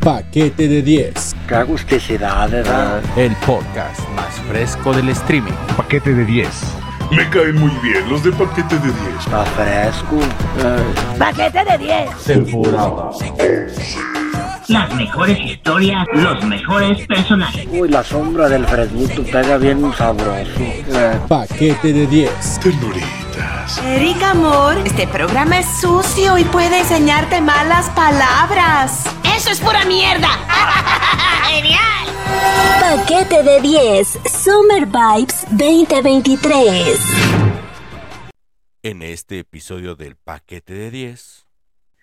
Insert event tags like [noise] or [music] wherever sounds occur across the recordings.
Paquete de 10. Qué agusticidad, ¿verdad? El podcast más fresco del streaming. Paquete de 10. Me caen muy bien los de paquete de 10. Está fresco. Paquete de 10. Temporada. Las mejores historias, los mejores personajes. Uy, la sombra del fresnito pega bien sabroso. Eh, Paquete de 10. Ternuritas. Erika, amor, este programa es sucio y puede enseñarte malas palabras. ¡Eso es pura mierda! [laughs] ¡Genial! Paquete de 10, Summer Vibes 2023. En este episodio del paquete de 10.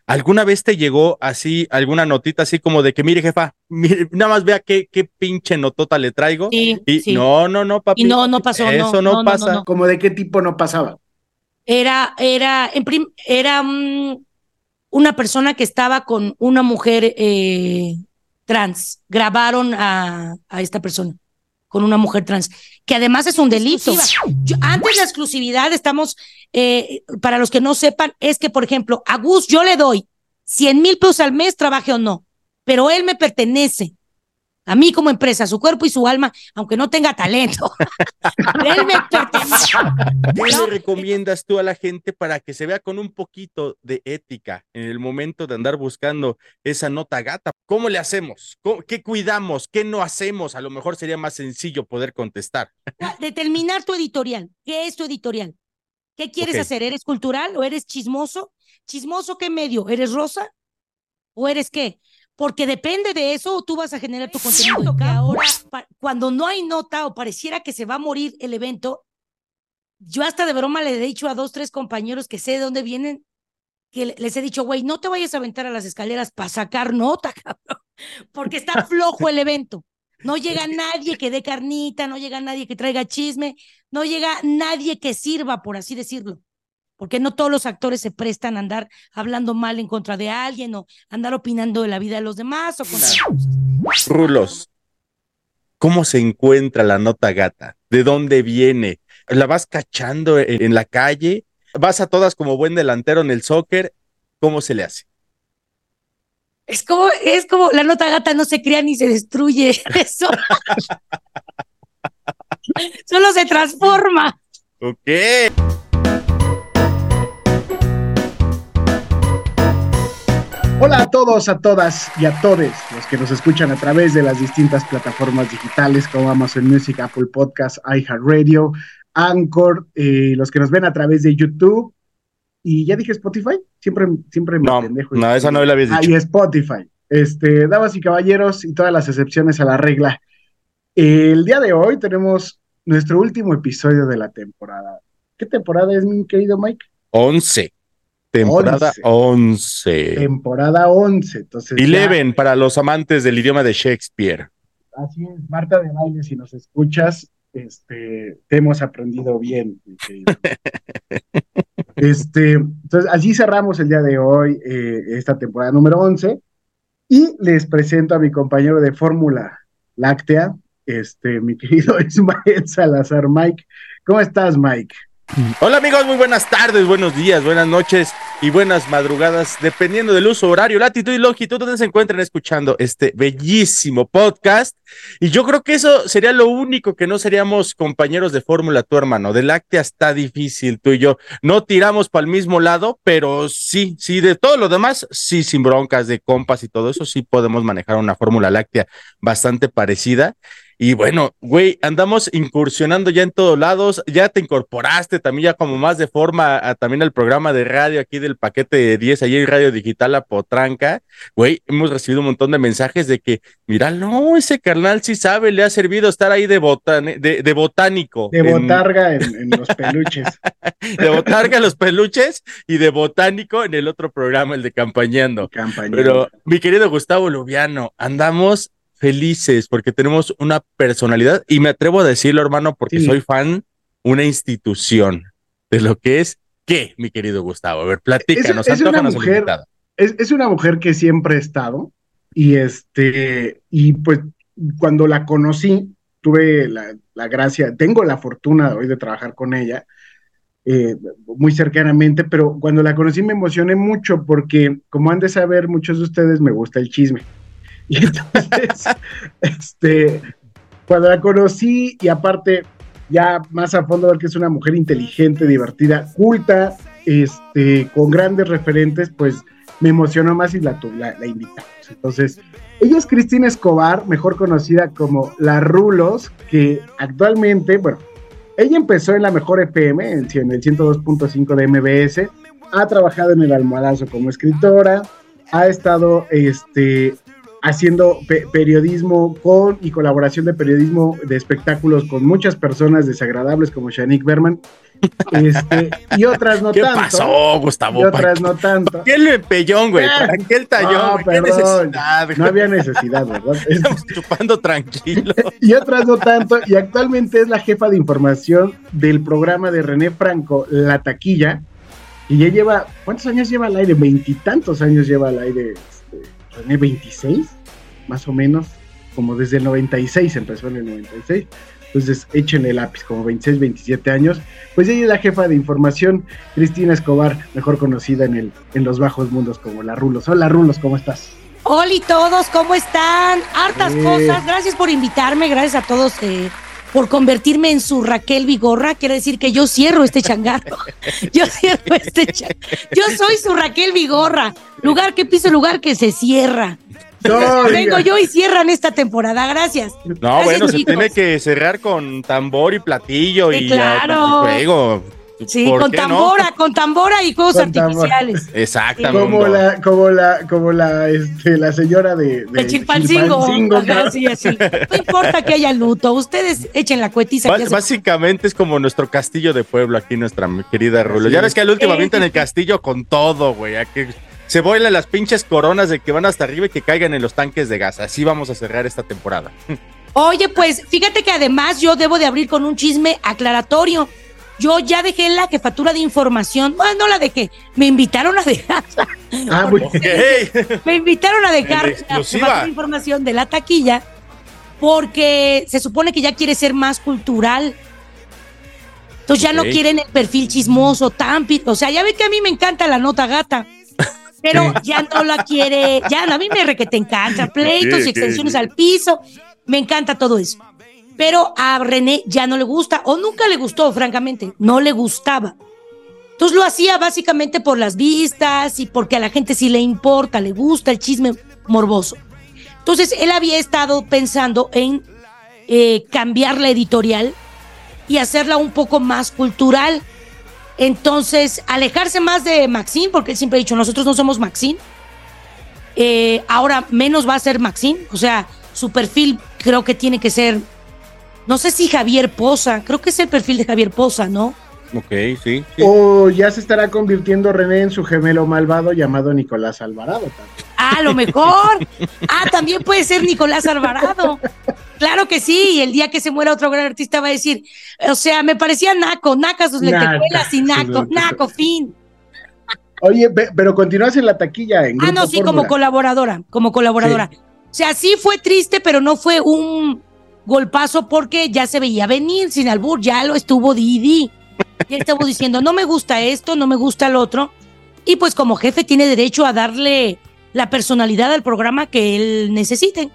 ¿Alguna vez te llegó así alguna notita así como de que, mire, jefa, mire, nada más vea qué, qué pinche notota le traigo? Sí, y sí. no, no, no, papi. Y no, no pasó, no, Eso no, no, no, pasa. no. ¿Cómo de qué tipo no pasaba? Era, era, en era mm, una persona que estaba con una mujer eh, trans. Grabaron a, a esta persona con una mujer trans, que además es un delito. Yo- antes la exclusividad, estamos, eh, para los que no sepan, es que, por ejemplo, a Gus yo le doy 100 mil pesos al mes, trabaje o no, pero él me pertenece. A mí como empresa, su cuerpo y su alma, aunque no tenga talento. [laughs] él me pertenece. ¿Qué le recomiendas tú a la gente para que se vea con un poquito de ética en el momento de andar buscando esa nota gata? ¿Cómo le hacemos? ¿Cómo- ¿Qué cuidamos? ¿Qué no hacemos? A lo mejor sería más sencillo poder contestar. determinar tu editorial. ¿Qué es tu editorial? ¿Qué quieres hacer? ¿Eres cultural o eres chismoso? ¿Chismoso qué medio? ¿Eres rosa? ¿O eres qué? Porque depende de eso, tú vas a generar tu contenido. Que ahora, cuando no hay nota o pareciera que se va a morir el evento, yo hasta de broma le he dicho a dos, tres compañeros que sé de dónde vienen, que le- les he dicho, güey, no te vayas a aventar a las escaleras para sacar nota, [laughs] cabrón, porque está [laughs] flojo el evento. No llega [laughs] nadie que dé carnita, no llega nadie que traiga chisme, no llega nadie que sirva, por así decirlo. Porque no todos los actores se prestan a andar hablando mal en contra de alguien o andar opinando de la vida de los demás o cosas. Rulos, ¿cómo se encuentra la nota gata? ¿De dónde viene? ¿La vas cachando en, en la calle? ¿Vas a todas como buen delantero en el soccer? ¿Cómo se le hace? Es como, es como la nota gata no se crea ni se destruye. [laughs] Eso. [laughs] Solo se transforma. Ok. Hola a todos, a todas y a todos los que nos escuchan a través de las distintas plataformas digitales como Amazon Music, Apple Podcasts, iHeartRadio, Anchor, eh, los que nos ven a través de YouTube. Y ya dije Spotify, siempre, siempre me No, pendejo. no, esa no la habías Ah, dicho. y Spotify. Este, damas y caballeros, y todas las excepciones a la regla. El día de hoy tenemos nuestro último episodio de la temporada. ¿Qué temporada es, mi querido Mike? 11. Temporada Once. 11. Temporada 11. Entonces, ya- Eleven para los amantes del idioma de Shakespeare. Así es, Marta de Baile, si nos escuchas, este, te hemos aprendido bien. mi querido. [laughs] Este, entonces, así cerramos el día de hoy, eh, esta temporada número 11, y les presento a mi compañero de Fórmula Láctea, este, mi querido [laughs] Ismael Salazar. Mike, ¿cómo estás, Mike? Hola amigos, muy buenas tardes, buenos días, buenas noches y buenas madrugadas, dependiendo del uso horario, latitud y longitud donde se encuentren escuchando este bellísimo podcast. Y yo creo que eso sería lo único que no seríamos compañeros de fórmula, tu hermano. De láctea está difícil, tú y yo. No tiramos para el mismo lado, pero sí, sí, de todo lo demás, sí, sin broncas de compas y todo eso, sí podemos manejar una fórmula láctea bastante parecida. Y bueno, güey, andamos incursionando ya en todos lados, ya te incorporaste también ya como más de forma a- también al programa de radio aquí del paquete de 10, allí en Radio Digital La Potranca. Güey, hemos recibido un montón de mensajes de que, mira, no, ese carnal sí sabe, le ha servido estar ahí de, botan de, de botánico. De en- botarga en, en los [laughs] peluches. de botarga los peluches y de botánico en el otro programa, el de campañeando. Campaña. Pero, mi querido Gustavo Lubiano, andamos felices porque tenemos una personalidad y me atrevo a decirlo, hermano, porque Sí. soy fan, una institución de lo que es qué, mi querido Gustavo. A ver, platícanos, es una mujer- es una mujer que siempre he estado y este, y pues cuando la conocí, tuve la, la gracia, tengo la fortuna hoy de trabajar con ella. eh, muy cercanamente, pero cuando la conocí me emocioné mucho porque, como han de saber muchos de ustedes, me gusta el chisme. [laughs] Y entonces, este, cuando la conocí y aparte ya más a fondo ver que es una mujer inteligente, divertida, culta, este, con grandes referentes, pues me emocionó más y la, la, la invitamos. Entonces, ella es Cristina Escobar, mejor conocida como La Rulos, que actualmente, bueno, ella empezó en la mejor FM, en, en el 102.5 de MBS, ha trabajado en el almohadazo como escritora, ha estado este, haciendo pe periodismo con y colaboración de periodismo de espectáculos con muchas personas desagradables como Shanique Berman. Este, y otras no ¿Qué tanto. pasó, Gustavo? Y otras ¿Para no tanto. ¿Qué el empellón, güey? ¿Para qué el tallón? No? ¿Qué perdón. No había necesidad, ¿verdad? [laughs] Estamos chupando tranquilo. [laughs] y otras no tanto, y actualmente es la jefa de información del programa de René Franco, La Taquilla, y ya lleva, ¿cuántos años lleva al aire? Veintitantos años lleva al aire René, 26, más o menos, como desde el 96, empezó en el 96, entonces échenle lápiz, como 26, 27 años, pues ella es la jefa de información, Cristina Escobar, mejor conocida en, el, en los bajos mundos como La Rulos. Hola Rulos, ¿cómo estás? Hola todos, ¿cómo están? Hartas Eh. cosas. Gracias por invitarme, gracias a todos eh, por convertirme en su Raquel Vigorra. Quiere decir que yo cierro este changarro. [laughs] Yo cierro este changarro. Yo soy su Raquel Vigorra. Lugar que piso, lugar que se cierra. No, Vengo yo y cierran esta temporada. Gracias. No, Gracias, bueno, se tiene que cerrar con tambor y platillo Sí, y claro. ah, juego. Sí, ¿Por con no? tambora, con tambora y juegos Con tambora. artificiales. Exactamente. como la, como la, como la, este, la señora de, De Chilpancingo. Chilpancingo, Ajá, ¿no? sí, así. No importa que haya luto, ustedes echen la cuetiza. Que Básicamente es como nuestro castillo de pueblo aquí, nuestra querida Rulo. Ya ves que al último Sí, avientan sí, el castillo con todo, güey. a que se vuelan las pinches coronas de que van hasta arriba y que caigan en los tanques de gas. Así vamos a cerrar esta temporada. [laughs] Oye, pues fíjate que además yo debo de abrir con un chisme aclaratorio. Yo ya dejé la jefatura de información. Bueno, no la dejé. Me invitaron a dejarla. Ah, [laughs] muy. Me invitaron a dejar la jefatura de información de la taquilla porque se supone que ya quiere ser más cultural. Entonces ya no quieren el perfil chismoso, tan O sea, ya ve que a mí me encanta la nota gata. Pero ya no la quiere, ya a mí me re que te encanta, pleitos y extensiones al piso, me encanta todo eso. Pero a René ya no le gusta, o nunca le gustó, francamente, no le gustaba. Entonces lo hacía básicamente por las vistas y porque a la gente sí le importa, le gusta el chisme morboso. Entonces él había estado pensando en eh, cambiar la editorial y hacerla un poco más cultural. Entonces, alejarse más de Maxine, porque él siempre ha dicho, nosotros no somos Maxine. Eh, ahora menos va a ser Maxine. O sea, su perfil creo que tiene que ser, no sé si Javier Poza, creo que es el perfil de Javier Poza, ¿no? Ok, sí. sí. O ya se estará convirtiendo René en su gemelo malvado llamado Nicolás Alvarado. también. Ah, a lo mejor. Ah, también puede ser Nicolás Alvarado. Claro que sí, y el día que se muera otro gran artista va a decir, o sea, me parecía naco, nacas sus Naca, lentejuelas y naco, naco, fin. Oye, pe- pero continúas en la taquilla. En Ah, Grupo no, sí, como colaboradora, como colaboradora. O sea, sí fue triste, pero no fue un golpazo porque ya se veía venir sin albur, ya lo estuvo Didi. Ya estuvo diciendo, no me gusta esto, no me gusta el otro. Y pues como jefe tiene derecho a darle la personalidad al programa que él necesite.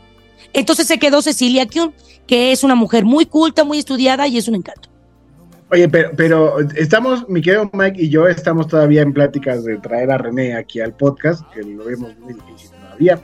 Entonces se quedó Cecilia Kuhn, que es una mujer muy culta, muy estudiada y es un encanto. Oye, pero, pero estamos, mi querido Mike y yo estamos todavía en pláticas de traer a René aquí al podcast, que lo vemos muy difícil todavía.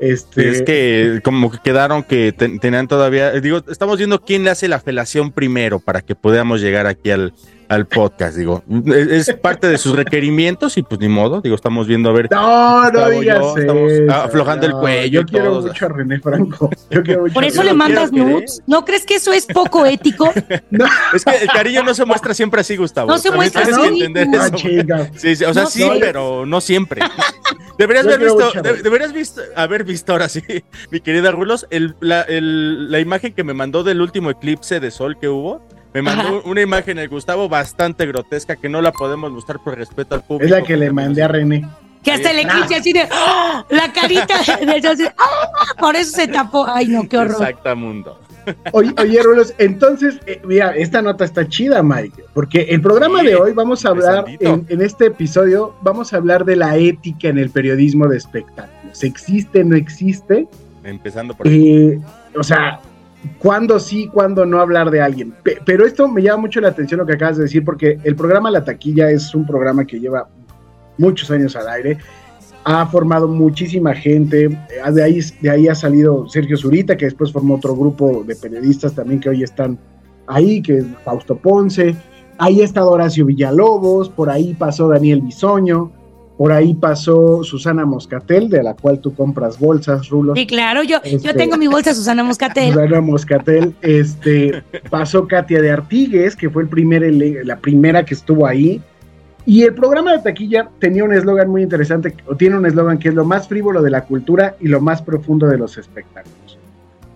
Este, Es que como que quedaron que ten- tenían todavía, digo, estamos viendo quién le hace la felación primero para que podamos llegar aquí al, al podcast, digo, es, es parte de sus requerimientos y pues ni modo, digo, estamos viendo a ver. No, no digas yo estamos eso, aflojando el cuello Yo y quiero mucho a René Franco. Yo quiero mucho Por eso le mandas nudes. ¿No crees que eso es poco ético? [laughs] Es que el cariño no se muestra siempre así, Gustavo. No se muestra tienes así. que entender Ah. Sí, sí, o sea, No sí, pero no siempre. [laughs] Deberías haber visto, de- deberías visto, haber visto ahora sí, mi querida Rulos, el, la, el- la imagen que me mandó del último eclipse de sol que hubo. Me mandó Ajá. una imagen el Gustavo bastante grotesca que no la podemos mostrar por respeto al público. Es la que le mandé a René. Que hasta el eclipse así de ¡ah! la carita de, ¡ah! por eso se tapó. Ay, no, qué horror. Exactamundo. Oye, oye, Rulos, entonces, eh, mira, esta nota está chida, Mike, porque el programa Sí, de hoy vamos a hablar, en, en este episodio, vamos a hablar de la ética en el periodismo de espectáculos. ¿Existe, no existe? Empezando por ahí. Eh, o sea, cuándo sí, cuándo no hablar de alguien. Pe- pero esto me llama mucho la atención lo que acabas de decir, porque el programa La Taquilla es un programa que lleva muchos años al aire. Ha formado muchísima gente. eh, De ahí, de ahí ha salido Sergio Zurita, que después formó otro grupo de periodistas también que hoy están ahí, que es Fausto Ponce. Ahí ha estado Horacio Villalobos, por ahí pasó Daniel Bisoño, por ahí pasó Susana Moscatel, de la cual tú compras bolsas, Rulos. Sí, claro, yo, yo Este- tengo mi bolsa Susana Moscatel. Susana Moscatel, este, pasó Katia de Artigues, que fue el primer, ele- la primera que estuvo ahí. Y el programa de taquilla tenía un eslogan muy interesante, o tiene un eslogan que es lo más frívolo de la cultura y lo más profundo de los espectáculos.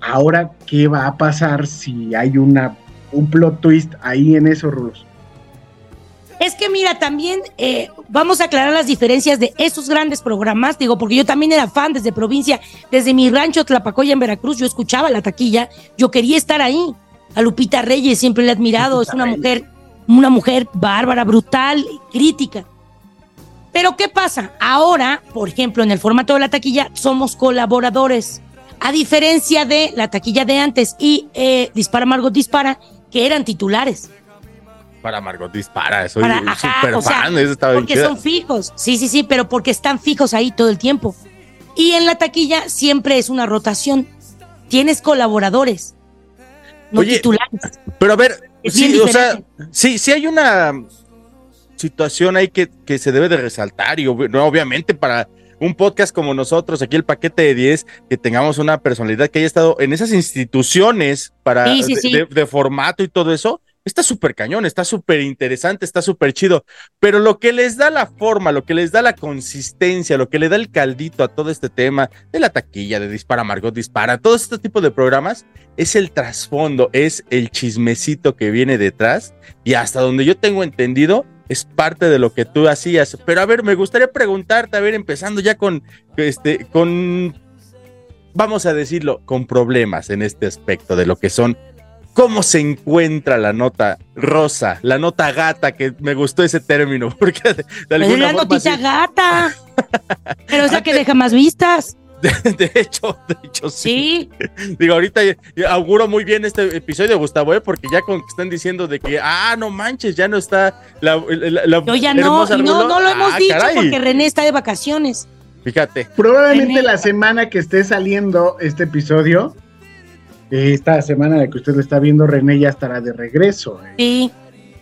Ahora, ¿qué va a pasar si hay una, un plot twist ahí en esos rulos? Es que mira, también eh, vamos a aclarar las diferencias de esos grandes programas, digo, porque yo también era fan desde provincia, desde mi rancho Tlapacoya en Veracruz, yo escuchaba la taquilla, yo quería estar ahí. A Lupita Reyes siempre le he admirado, es una mujer, una mujer bárbara, brutal, crítica. Pero ¿qué pasa? Ahora, por ejemplo, en el formato de la taquilla, somos colaboradores. A diferencia de la taquilla de antes y eh, Dispara Margot Dispara, que eran titulares. Para Margot Dispara, soy sea, fan, eso porque son fijos. Sí, sí, sí, pero porque están fijos ahí todo el tiempo. Y en la taquilla siempre es una rotación. Tienes colaboradores, no Oye, titulares. Pero a ver, Es sí, o sea, sí, sí hay una situación ahí que, que se debe de resaltar y no, obviamente para un podcast como nosotros, aquí el paquete de 10, que tengamos una personalidad que haya estado en esas instituciones para Sí, sí, de, sí. de- de formato y todo eso, está súper cañón, está súper interesante, está súper chido, pero lo que les da la forma, lo que les da la consistencia, lo que le da el caldito a todo este tema de la taquilla, de Dispara Margot Dispara, todo este tipo de programas, es el trasfondo, es el chismecito que viene detrás y hasta donde yo tengo entendido es parte de lo que tú hacías. Pero a ver, me gustaría preguntarte, a ver, empezando ya con este con vamos a decirlo, con problemas en este aspecto de lo que son cómo se encuentra la nota rosa, la nota gata, que me gustó ese término, [laughs] porque de, de Pues es alguna la forma notita sí. gata. [laughs] Pero es la que deja más vistas. [laughs] de hecho, de hecho Sí. Digo, ahorita ya- ya auguro muy bien este episodio, Gustavo, ¿eh? porque ya con que están diciendo de que, ah, no manches, ya no está la, la, la Yo ya no, y no, no lo hemos Ah, dicho caray. porque René está de vacaciones. Fíjate, Probablemente René. la semana que esté saliendo este episodio, eh, esta semana de que usted lo está viendo, René ya estará de regreso. eh. Sí.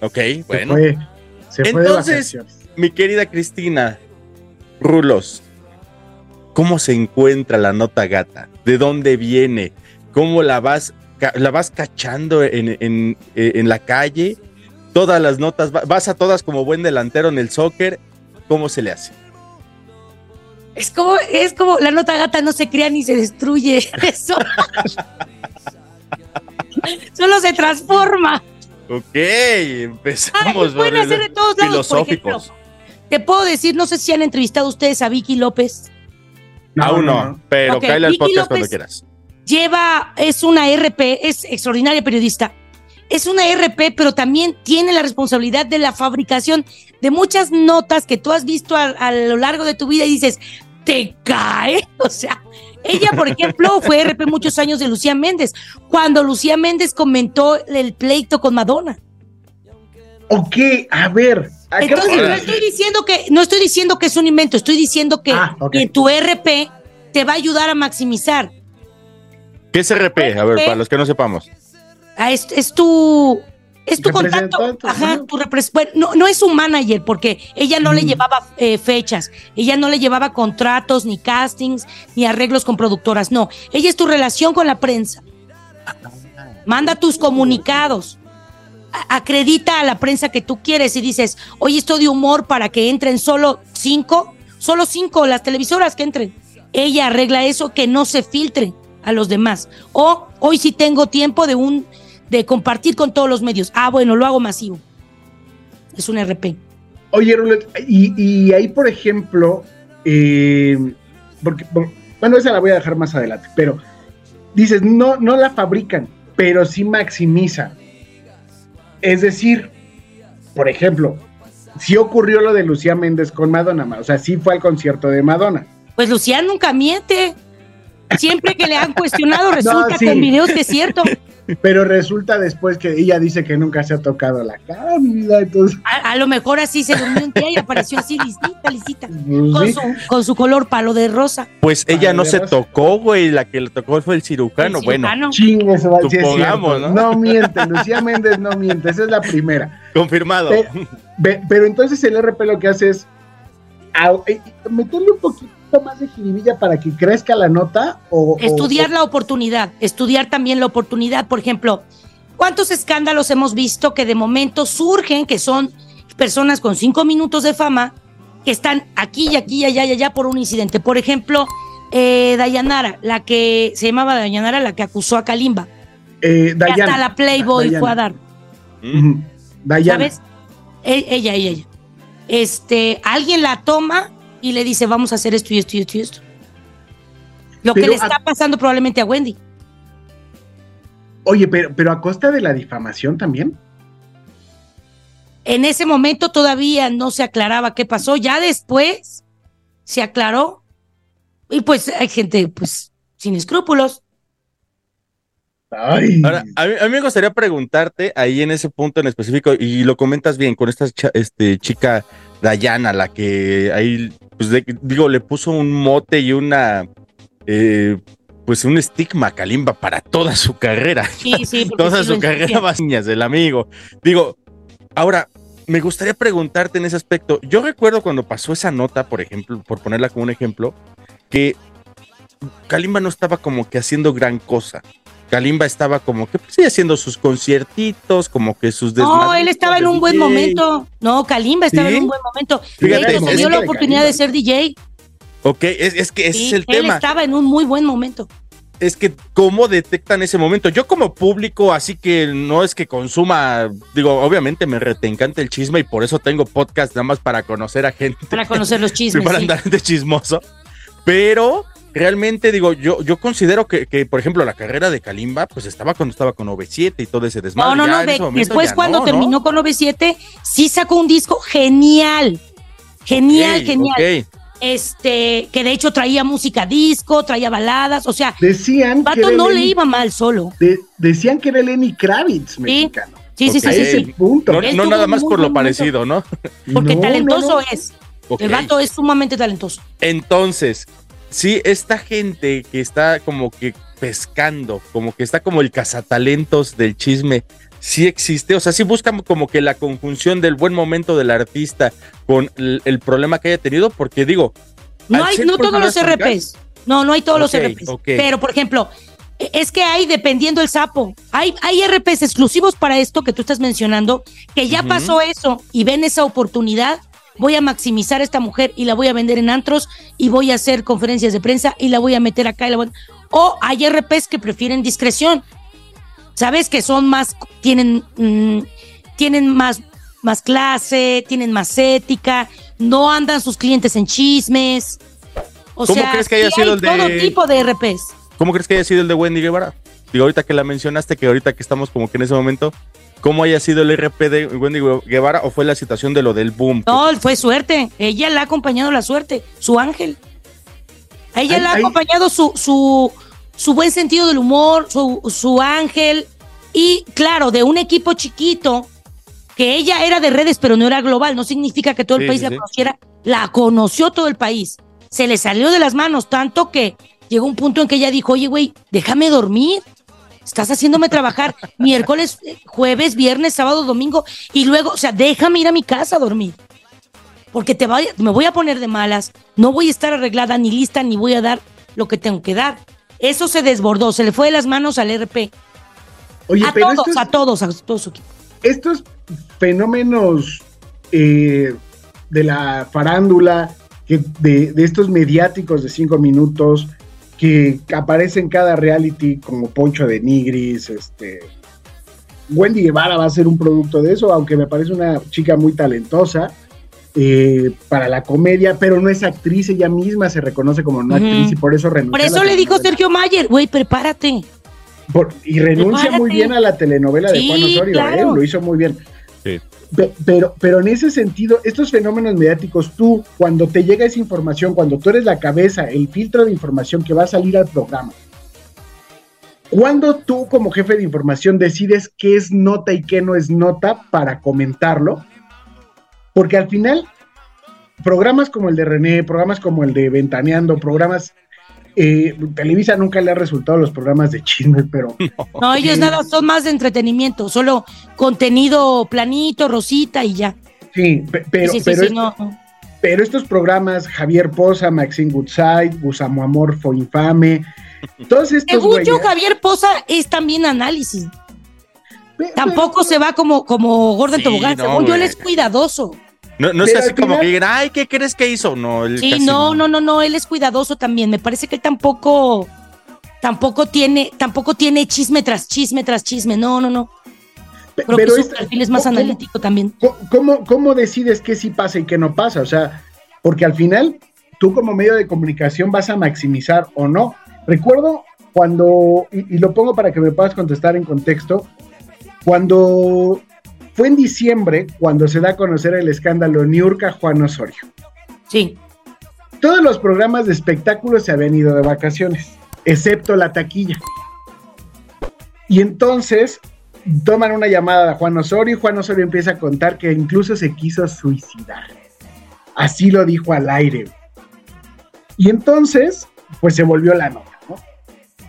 ok, Se bueno. fue, se fue de Entonces, vacaciones. mi querida Cristina, Rulos, ¿cómo se encuentra la nota gata? ¿De dónde viene? ¿Cómo la vas, la vas cachando en, en- eh, en la calle? Todas las notas, va- vas a todas como buen delantero en el soccer, ¿cómo se le hace? Es como, es como la nota gata no se crea ni se destruye. [laughs] Eso. Solo se transforma. Ok, empezamos. pueden hacer de todos lados, por ejemplo. filosóficos. Te puedo decir, no sé si han entrevistado ustedes a Vicky López. Aún no, pero Ok, cáele al podcast cuando quieras. Lleva, es una RP, es extraordinaria periodista. Es una RP, pero también tiene la responsabilidad de la fabricación de muchas notas que tú has visto a, a lo largo de tu vida y dices, te cae. [laughs] O sea, ella, por ejemplo, fue RP muchos años de Lucía Méndez, cuando Lucía Méndez comentó el pleito con Madonna. Ok, a ver. Entonces, no estoy diciendo que, no estoy diciendo que es un invento, estoy diciendo que Ah, tu RP te va a ayudar a maximizar. ¿Qué es RP? A ver, para los que no sepamos. Ah, es, es tu es tu contacto, ajá, tu bueno, no, no es su manager porque ella no le llevaba eh, fechas, ella no le llevaba contratos, ni castings, ni arreglos con productoras, no, ella es tu relación con la prensa. Manda tus comunicados, a- acredita a la prensa que tú quieres y dices, oye, esto de humor para que entren solo cinco, solo cinco las televisoras que entren. Ella arregla eso que no se filtre a los demás. O hoy sí tengo tiempo de un de compartir con todos los medios. Ah, bueno, lo hago masivo. Es un RP. Oye, Rulet, y, y ahí, por ejemplo, eh, porque, por- bueno, esa la voy a dejar más adelante, pero dices, no, no la fabrican, pero sí maximizan. Es decir, por ejemplo, sí ocurrió lo de Lucía Méndez con Madonna, o sea, sí fue al concierto de Madonna. Pues Lucía nunca miente. Siempre que le han cuestionado, [laughs] resulta sí. con videos que es cierto. [laughs] Pero resulta después que ella dice que nunca se ha tocado la cara, mi vida, entonces... A, a lo mejor así se durmió un día y apareció así lisita, lisita. pues, Con sí. su, con su color palo de rosa. Pues ella no se tocó, güey. La que le tocó fue el cirujano. El Bueno, cirujano. Chingue, se va sí es cierto. ¿no? ¿no? miente, Lucía Méndez no miente, esa es la primera. confirmado. Pe- Ve- Pero entonces el RP lo que hace es eh, meterle un poquito más de jiribilla para que crezca la nota o... o- Estudiar la oportunidad, estudiar también la oportunidad. Por ejemplo, ¿cuántos escándalos hemos visto que de momento surgen, que son personas con cinco minutos de fama, que están aquí y aquí y allá y allá por un incidente? Por ejemplo, eh, Dayanara, la que se llamaba Dayanara, la que acusó a Kalimba, eh, que hasta la Playboy Dayana. fue a dar. Mm. Dayana. ¿Sabes? E- Ella, ella, ella. Este, alguien la toma y le dice, vamos a hacer esto y esto y esto y esto. Lo que le está a- pasando probablemente a Wendy. Oye, pero, pero a costa de la difamación también. En ese momento todavía no se aclaraba qué pasó. Ya después se aclaró. Y pues hay gente, pues, sin escrúpulos. Ay, Ahora, a mí, a mí me gustaría preguntarte ahí en ese punto en específico, y lo comentas bien con esta este, chica Dayana, la que ahí, pues de- digo, le puso un mote y una, eh, pues un estigma a Kalimba para toda su carrera. Sí, sí, [laughs] toda sí su carrera va niñas del amigo. Digo, ahora, me gustaría preguntarte en ese aspecto. Yo recuerdo cuando pasó esa nota, por ejemplo, por ponerla como un ejemplo, que Kalimba no estaba como que haciendo gran cosa. Kalimba estaba como que pues, sí, haciendo sus conciertitos, como que sus No, él estaba en un buen momento. No, Kalimba estaba ¿Sí? en un buen momento. Fíjate, se dio la oportunidad de ser DJ. Ok, es, es que ese Sí, es el él tema. estaba en un muy buen momento. es que cómo detectan ese momento. Yo como público, así que no es que consuma, digo, obviamente me rete encanta el chisme y por eso tengo podcast nada más para conocer a gente. Para conocer los [laughs] chismes. para sí. andar de chismoso. Pero realmente digo, yo, yo considero que, que, por ejemplo, la carrera de Kalimba, pues estaba cuando estaba con OV7 y todo ese desmadre. No, no, Ya no. de- después, cuando no, ¿no? terminó con OV7, sí sacó un disco genial. Genial, genial. ok. Este, que de hecho traía música disco, traía baladas. O sea, decían que Vato era no le iba mal solo. de- decían que era Lenny Kravitz mexicano. Sí, sí, sí, sí, punto. No, no nada más por lo parecido, ¿no? Porque No, talentoso no, no. es. El vato es sumamente talentoso. Entonces, sí, esta gente que está como que pescando, como que está como el cazatalentos del chisme, sí existe, o sea, sí buscan como que la conjunción del buen momento del artista con el, el problema que haya tenido, porque digo, No hay, no todos los RPs. No, no hay todos los RPs. Pero, por ejemplo, e- es que hay, dependiendo el sapo, hay, hay RPs exclusivos para esto que tú estás mencionando, que ya pasó eso y ven esa oportunidad. Voy a maximizar a esta mujer y la voy a vender en antros y voy a hacer conferencias de prensa y la voy a meter acá. y la voy- O hay RPs que prefieren discreción. ¿Sabes? Que son más, tienen, mm, tienen más, más clase, tienen más ética, no andan sus clientes en chismes. O ¿Cómo sea, crees que haya sido hay el de- todo tipo de RPs. ¿cómo crees que haya sido el de Wendy Guevara? Digo, ahorita que la mencionaste, que ahorita que estamos como que en ese momento, ¿cómo haya sido el RP de Wendy Guevara o fue la situación de lo del boom? No, fue suerte. Ella le ha acompañado la suerte, su ángel. A ella Ay, le ha ay. acompañado su, su, su buen sentido del humor, su, su ángel. Y claro, de un equipo chiquito, que ella era de redes, pero no era global. No significa que todo el Sí, país sí, la sí. conociera. La conoció todo el país. Se le salió de las manos tanto que llegó un punto en que ella dijo, oye, güey, déjame dormir. Estás haciéndome trabajar miércoles, jueves, viernes, sábado, domingo. Y luego, o sea, déjame ir a mi casa a dormir porque te vaya- me voy a poner de malas, no voy a estar arreglada ni lista, ni voy a dar lo que tengo que dar. Eso se desbordó, se le fue de las manos al RP. Oye, a pero todos, estos, a todos, a todo su equipo. estos fenómenos eh, de la farándula, de estos mediáticos de cinco minutos que aparecen en cada reality como Poncho de Nigris, este Wendy Guevara va a ser un producto de eso, aunque me parece una chica muy talentosa. eh, para la comedia, pero no es actriz, ella misma se reconoce como no actriz y por eso renunció. Por eso le dijo. Sergio Mayer, güey, prepárate. Por- y renuncia muy bien a la telenovela de Sí, Juan Osorio, claro. ¿eh? lo hizo muy bien. Sí. Pe- Pero, pero en ese sentido, estos fenómenos mediáticos, tú, cuando te llega esa información, cuando tú eres la cabeza, el filtro de información que va a salir al programa, ¿cuándo tú como jefe de información decides qué es nota y qué no es nota para comentarlo? Porque al final, programas como el de René, programas como el de Ventaneando, programas... eh, Televisa nunca le ha resultado los programas de chisme, pero [laughs] No, ellos nada, son más de entretenimiento, solo contenido planito, rosita y ya. Sí, pe- pero, Sí, sí, pero, sí, esto- no, no. pero estos programas, Javier Poza, Maxine Goodside, Gusamo Amorfo Infame, todos estos Según yo, güeyes- Javier Poza es también análisis. Tampoco se va como, como Gordon Sí, Tobogán. no, Según yo, él es cuidadoso. No, no es así como final- que digan, ay, ¿qué crees que hizo? No, él Sí, no, no, no, no, él es cuidadoso también. Me parece que él tampoco, tampoco tiene, tampoco tiene chisme tras chisme tras chisme. No, no, no. Creo pero que es- su perfil es más ¿cómo- analítico también. ¿cómo, cómo, cómo decides qué sí pasa y qué no pasa? O sea, porque al final tú como medio de comunicación vas a maximizar o no. Recuerdo cuando, y, y lo pongo para que me puedas contestar en contexto, cuando fue en diciembre, cuando se da a conocer el escándalo Niurka Juan Osorio. Sí. Todos los programas de espectáculos se habían ido de vacaciones, excepto la taquilla. Y entonces toman una llamada a Juan Osorio y Juan Osorio empieza a contar que incluso se quiso suicidar. Así lo dijo al aire. Y entonces, pues se volvió la nota. ¿no?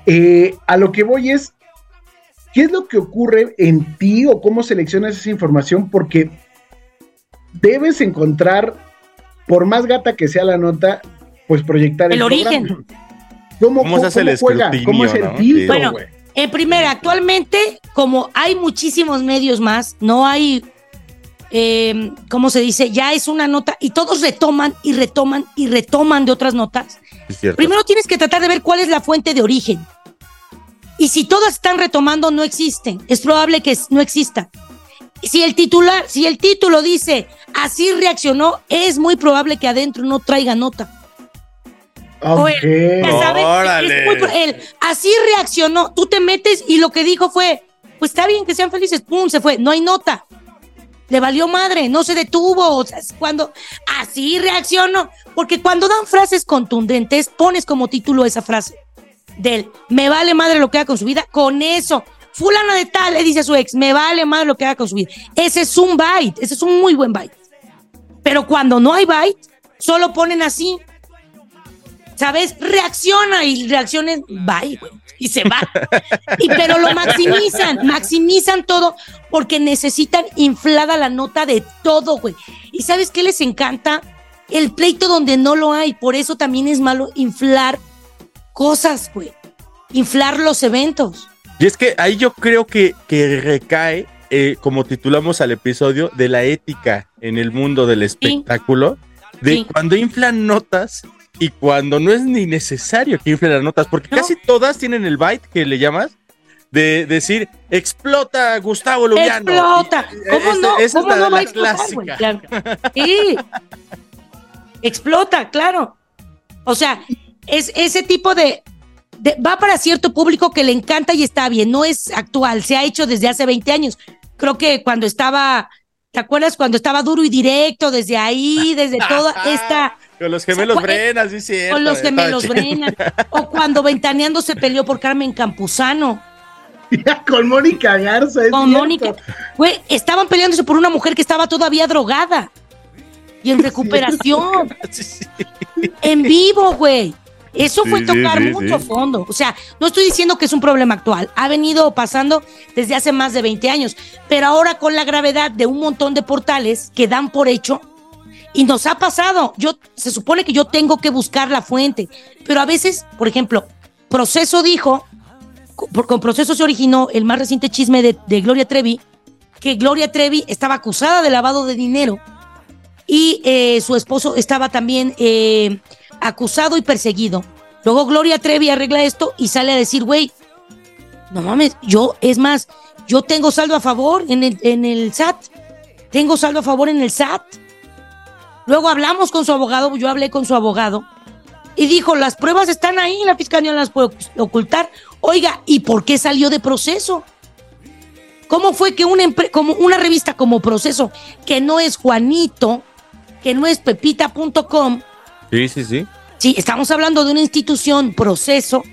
Eh, a lo que voy es, ¿qué es lo que ocurre en ti o cómo seleccionas esa información? Porque debes encontrar, por más gata que sea la nota, pues proyectar El origen. programa. ¿Cómo, ¿Cómo se hace el juega? ¿Cómo es el no? filtro. Bueno? En primera, actualmente, como hay muchísimos medios más, no hay, eh, ¿cómo se dice? Ya es una nota y todos retoman y retoman y retoman de otras notas. Primero tienes que tratar de ver cuál es la fuente de origen. Si todas están retomando, no existen. Es probable que no exista. Si el titular, si el título dice así reaccionó, es muy probable que adentro no traiga nota. O el- ya sabes, Órale. es muy el así reaccionó. Tú te metes y lo que dijo fue, pues está bien que sean felices, pum, se fue, no hay nota. Le valió madre, no se detuvo. O sea, es cuando así reaccionó, porque cuando dan frases contundentes, pones como título esa frase del me vale madre lo que haga con su vida, con eso. Fulana de tal le dice a su ex, me vale madre lo que haga con su vida. Ese es un bite, ese es un muy buen bite. Pero cuando no hay bite, solo ponen así. ¿Sabes? Reacciona y reacciones, bye, güey. Y se va. Y, pero lo maximizan, maximizan todo porque necesitan inflada la nota de todo, güey. ¿Y sabes qué les encanta? El pleito donde no lo hay. Por eso también es malo inflar cosas, güey. Inflar los eventos. Y es que ahí yo creo que, que recae, eh, como titulamos al episodio, de la ética en el mundo del espectáculo, de Sí. cuando inflan notas y cuando no es ni necesario que inflen las notas, porque casi todas tienen el byte que le llamas. De decir, explota Gustavo Luliano. Explota. Y- ¿Cómo esa- no? esa es ¿Cómo la- no va la a explotar, güey? clásica. Claro. Sí. Explota, claro. O sea, es ese tipo de, de- va para cierto público que le encanta y está bien. No es actual, se ha hecho desde hace 20 años. Creo que cuando estaba, ¿te acuerdas? Cuando estaba duro y directo, desde ahí, desde [laughs] toda esta. [laughs] Con los gemelos O sea, Brenas, sí, cierto, Con los gemelos. Brennan. O cuando Ventaneando se peleó por Carmen Campuzano. Con Mónica Garza. es Con cierto. Mónica. Güey, estaban peleándose por una mujer que estaba todavía drogada. Y en [laughs] recuperación. Sí, sí. En vivo, güey. Eso fue tocar sí, sí, mucho fondo. O sea, no estoy diciendo que es un problema actual. Ha venido pasando desde hace más de 20 años. Pero ahora con la gravedad de un montón de portales que dan por hecho. Y nos ha pasado. Yo, se supone que yo tengo que buscar la fuente. Pero a veces, por ejemplo, Proceso dijo, con, con Proceso se originó el más reciente chisme de, de Gloria Trevi, que Gloria Trevi estaba acusada de lavado de dinero y eh, su esposo estaba también eh, acusado y perseguido. Luego Gloria Trevi arregla esto y sale a decir, güey, no mames, yo, es más, yo tengo saldo a favor en el, SAT. Tengo saldo a favor en el SAT. Luego hablamos con su abogado, yo hablé con su abogado y dijo, las pruebas están ahí, la fiscalía no las puede ocultar. Oiga, ¿y por qué salió de proceso? ¿Cómo fue que una, como una revista como Proceso, que no es Juanito, que no es pepita.com? Sí, sí, sí. Sí, estamos hablando de una institución, Proceso.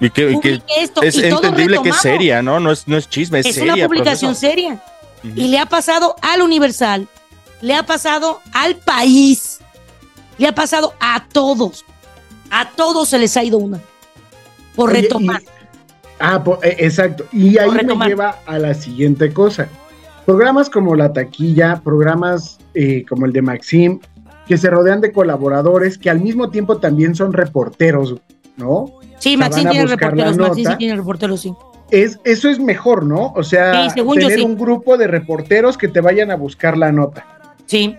Y que, y que esto, es y todo entendible que es seria, ¿no? No es, no es chisme, es, Es seria. una publicación Proceso. seria. Y le ha pasado al Universal, le ha pasado al país, le ha pasado a todos. A todos se les ha ido una. Por Oye, retomar. y- ah, po- eh, exacto. Y ahí Por me lleva a la siguiente cosa. Programas como La Taquilla, programas eh, como el de Maxim, que se rodean de colaboradores que al mismo tiempo también son reporteros, ¿no? Sí, Maxine tiene reporteros, Maxine sí tiene reporteros, sí. Es, eso es mejor, ¿no? O sea, Sí, según yo tener sí. un grupo de reporteros que te vayan a buscar la nota. Sí.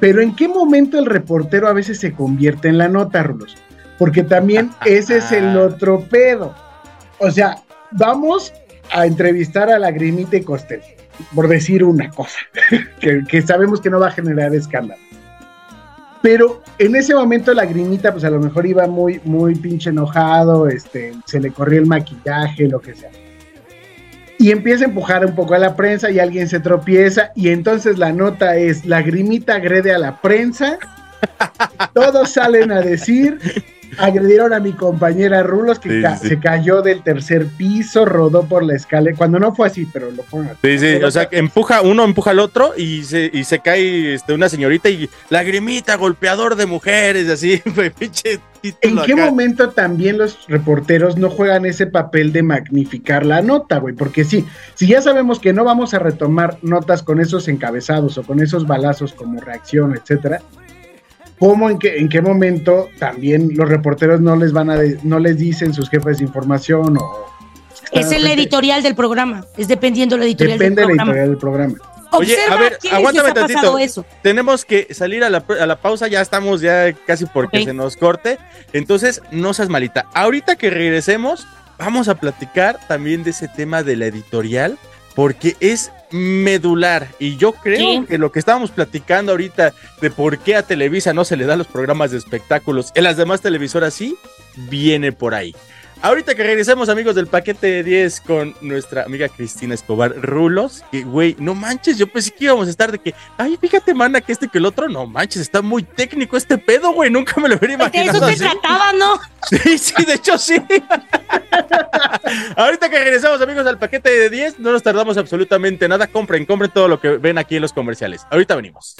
Pero ¿en qué momento el reportero a veces se convierte en la nota, Rulos? Porque también [laughs] ese es el otro pedo. O sea, vamos a entrevistar a la Grimita y Costel, por decir una cosa, [laughs] que, que sabemos que no va a generar escándalo. Pero en ese momento la Grimita, pues a lo mejor iba muy, muy pinche enojado, este, se le corrió el maquillaje, lo que sea. Y empieza a empujar un poco a la prensa y alguien se tropieza y entonces la nota es, la Grimita agrede a la prensa, todos salen a decir, agredieron a mi compañera Rulos que Sí, ca- sí. se cayó del tercer piso, rodó por la escalera, cuando no fue así, pero lo así. Sí, sí, o sea, que empuja, uno empuja al otro y se, y se cae este, una señorita y lagrimita, golpeador de mujeres, así, [laughs] pinche ¿En qué acá. momento también los reporteros no juegan ese papel de magnificar la nota, güey? Porque sí, si ya sabemos que no vamos a retomar notas con esos encabezados o con esos balazos como reacción, etcétera, ¿cómo en qué, en qué momento también los reporteros no les van a de- no les dicen sus jefes de información o Es el editorial del programa. Es dependiendo de la editorial depende de del la programa. editorial del programa? Oye, Observa a ver, aguántame les ha pasado tantito. eso. Tenemos que salir a la, a la pausa, ya estamos ya casi porque se nos corte. Entonces, no seas malita. Ahorita que regresemos, vamos a platicar también de ese tema de la editorial, porque es medular. Y yo creo Sí. que lo que estábamos platicando ahorita de por qué a Televisa no se le dan los programas de espectáculos, en las demás televisoras sí, viene por ahí. Ahorita que regresemos, amigos del paquete de 10 con nuestra amiga Cristina Escobar Rulos, que güey, no manches, yo pensé que íbamos a estar de que, ay, fíjate, mana, que este que el otro, no manches, está muy técnico este pedo, güey, nunca me lo hubiera De imaginado. eso se así. trataba, ¿no? [laughs] Sí, sí, de hecho sí. Ahorita que regresamos, amigos, al paquete de 10, no nos tardamos absolutamente nada. Compren, compren todo lo que ven aquí en los comerciales. Ahorita venimos.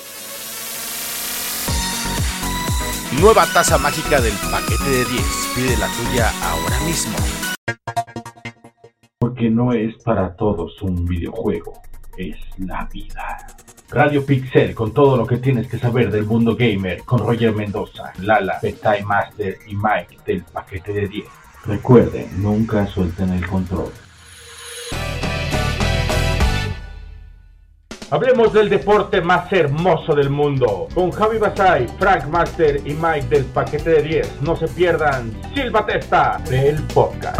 Nueva taza mágica del paquete de 10. Pide la tuya ahora mismo. Porque no es para todos un videojuego, es la vida. Radio Pixel con todo lo que tienes que saber del mundo gamer con Roger Mendoza, Lala, Betay Master y Mike del paquete de 10. Recuerden, nunca suelten el control. Hablemos del deporte más hermoso del mundo. Con Javi Basay, Frank Master y Mike del paquete de 10. No se pierdan Silva Testa del podcast.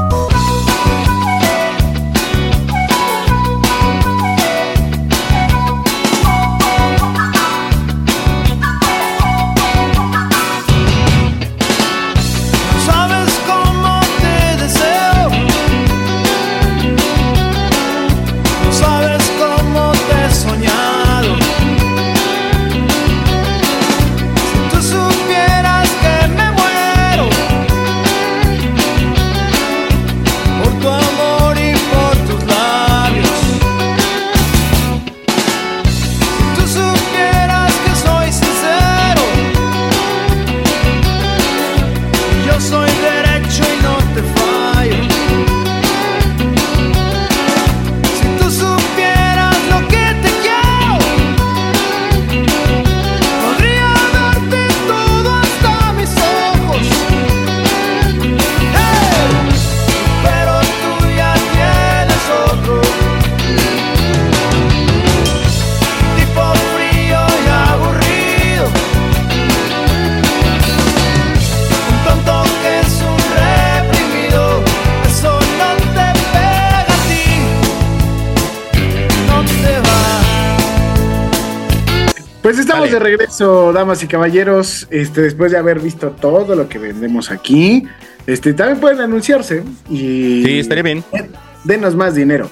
De regreso, damas y caballeros, este, después de haber visto todo lo que vendemos aquí. Este, también pueden anunciarse y Sí, estaría bien. denos más dinero.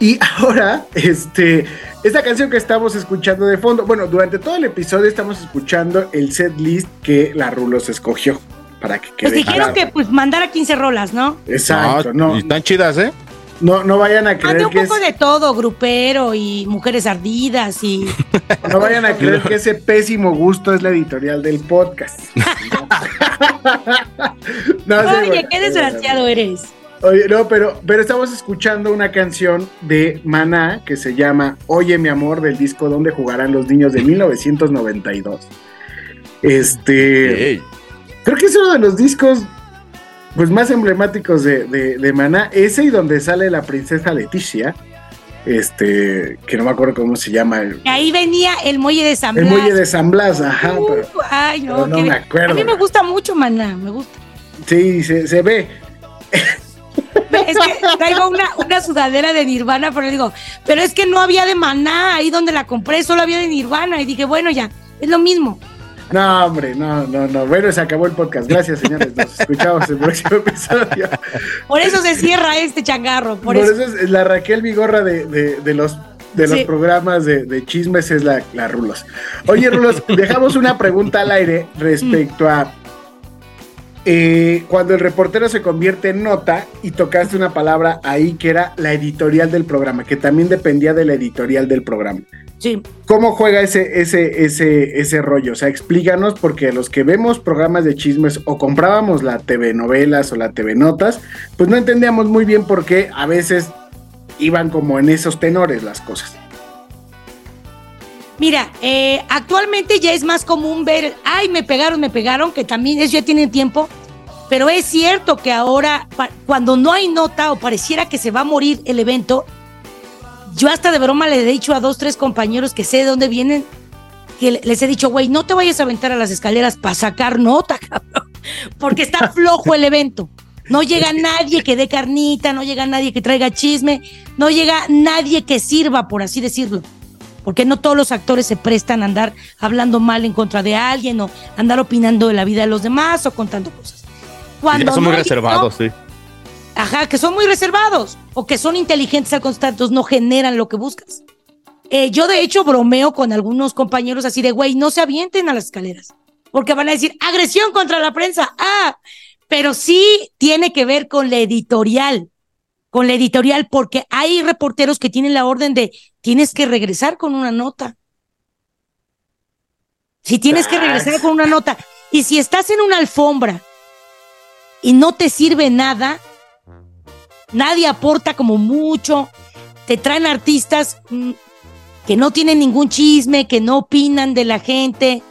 Y [laughs] ahora, este, esta canción que estamos escuchando de fondo, bueno, durante todo el episodio estamos escuchando el set list que la Rulos escogió para que Pues quede dijeron claro. que pues mandara 15 rolas, ¿no? Exacto, no, y están chidas, ¿eh? No, no vayan a Mandé creer un que es, poco de todo, grupero y mujeres ardidas y... [laughs] no vayan a creer que ese pésimo gusto es la editorial del podcast. [laughs] No, sí, Oye, bueno, qué desgraciado eres. Oye, no, pero, pero estamos escuchando una canción de Maná que se llama Oye mi amor del disco Donde jugarán los niños de 1992. Este, creo que es uno de los discos pues más emblemáticos de, de, de Maná, ese y donde sale la princesa Leticia, este, que no me acuerdo cómo se llama, el, ahí venía el muelle de San el Blas. muelle de San Blas, ajá, pero Ay, no, pero no me acuerdo. A mí me gusta mucho, maná, me gusta. sí, se, se ve. Es que traigo una, una sudadera de Nirvana, pero digo, pero es que no había de maná ahí donde la compré, solo había de Nirvana. Y dije, bueno, ya, es lo mismo. No, hombre, no, no, no. Bueno, se acabó el podcast. Gracias, señores. Nos escuchamos en el próximo episodio. Por eso se cierra este changarro. Por, Por, eso. eso es la Raquel Vigorra de, de- de los de los Sí. programas de, de chismes es la, la Rulos. Oye, Rulos, [laughs] dejamos una pregunta al aire respecto a eh, cuando el reportero se convierte en nota y tocaste una palabra ahí que era la editorial del programa, que también dependía de la editorial del programa. Sí. ¿Cómo juega ese, ese, ese, ese rollo? O sea, explícanos, porque los que vemos programas de chismes o comprábamos la TV novelas o la TV notas, pues no entendíamos muy bien por qué a veces iban como en esos tenores las cosas. Mira, eh, actualmente ya es más común ver, ay, me pegaron, me pegaron, que también eso ya tiene tiempo, pero es cierto que ahora, cuando no hay nota o pareciera que se va a morir el evento, yo hasta de broma le he dicho a dos, tres compañeros que sé de dónde vienen, que le- les he dicho, güey, no te vayas a aventar a las escaleras para sacar nota, [laughs] cabrón, porque está flojo el evento. No llega nadie que dé carnita, no llega nadie que traiga chisme, no llega nadie que sirva, por así decirlo porque no todos los actores se prestan a andar hablando mal en contra de alguien o andar opinando de la vida de los demás o contando cosas. Cuando Ya son no muy reservados, sí. Ajá, que son muy reservados o que son inteligentes al constantes, no generan lo que buscas. Eh, yo de hecho bromeo con algunos compañeros así de, güey, no se avienten a las escaleras, porque van a decir agresión contra la prensa. Ah, pero sí tiene que ver con la editorial, con la editorial, porque hay reporteros que tienen la orden de tienes que regresar con una nota. Si tienes que regresar con una nota y si estás en una alfombra y no te sirve nada, nadie aporta como mucho, te traen artistas mm, que no tienen ningún chisme, que no opinan de la gente,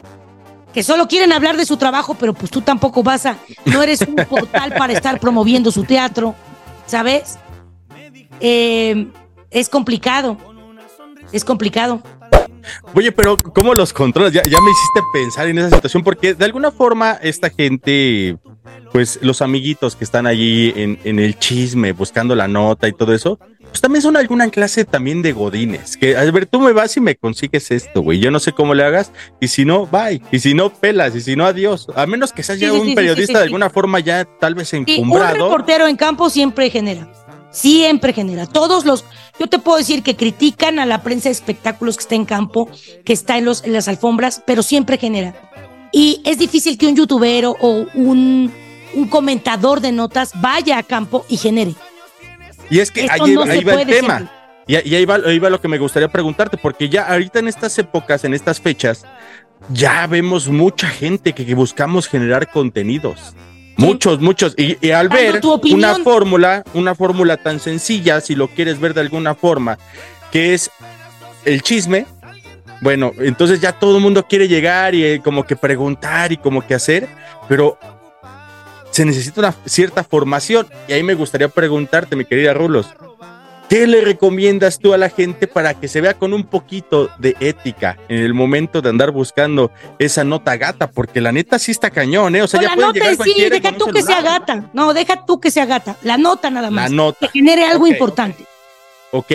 que solo quieren hablar de su trabajo, pero pues tú tampoco vas a, no eres un [laughs] portal para estar promoviendo su teatro, ¿sabes? Eh, es complicado, es complicado. Oye, pero ¿cómo los controlas? Ya, ya me hiciste pensar en esa situación, porque de alguna forma esta gente, pues los amiguitos que están allí en, en el chisme, buscando la nota y todo eso, pues también son alguna clase también de godines. Que, a ver, tú me vas y me consigues esto, güey. Yo no sé cómo le hagas, y si no, bye. Y si no, pelas, y si no, adiós. A menos que seas Sí, ya sí, un sí, periodista de alguna forma ya tal vez Sí, un encumbrado. reportero en campo siempre genera. Siempre genera. Todos los. Yo te puedo decir que critican a la prensa de espectáculos que está en campo, que está en, los, en las alfombras, pero siempre genera. Y es difícil que un youtuber o un, un comentador de notas vaya a campo y genere. Y es que Esto ahí, no ahí va el tema. siempre. Y, y ahí, va, ahí va lo que me gustaría preguntarte, porque ya ahorita en estas épocas, en estas fechas, ya vemos mucha gente que, que buscamos generar contenidos. Muchos, muchos. Y, y al ver una fórmula, una fórmula tan sencilla, si lo quieres ver de alguna forma, que es el chisme, bueno, entonces ya todo el mundo quiere llegar y eh, como que preguntar y como que hacer, pero se necesita una cierta formación. Y ahí me gustaría preguntarte, mi querida Rulos, ¿qué le recomiendas tú a la gente para que se vea con un poquito de ética en el momento de andar buscando esa nota gata? Porque la neta sí está cañón, ¿eh? O sea, O ya la nota llegar sí, deja tú que sea gata. No, deja tú que sea gata. La nota nada más. La nota. Que genere algo importante. Ok.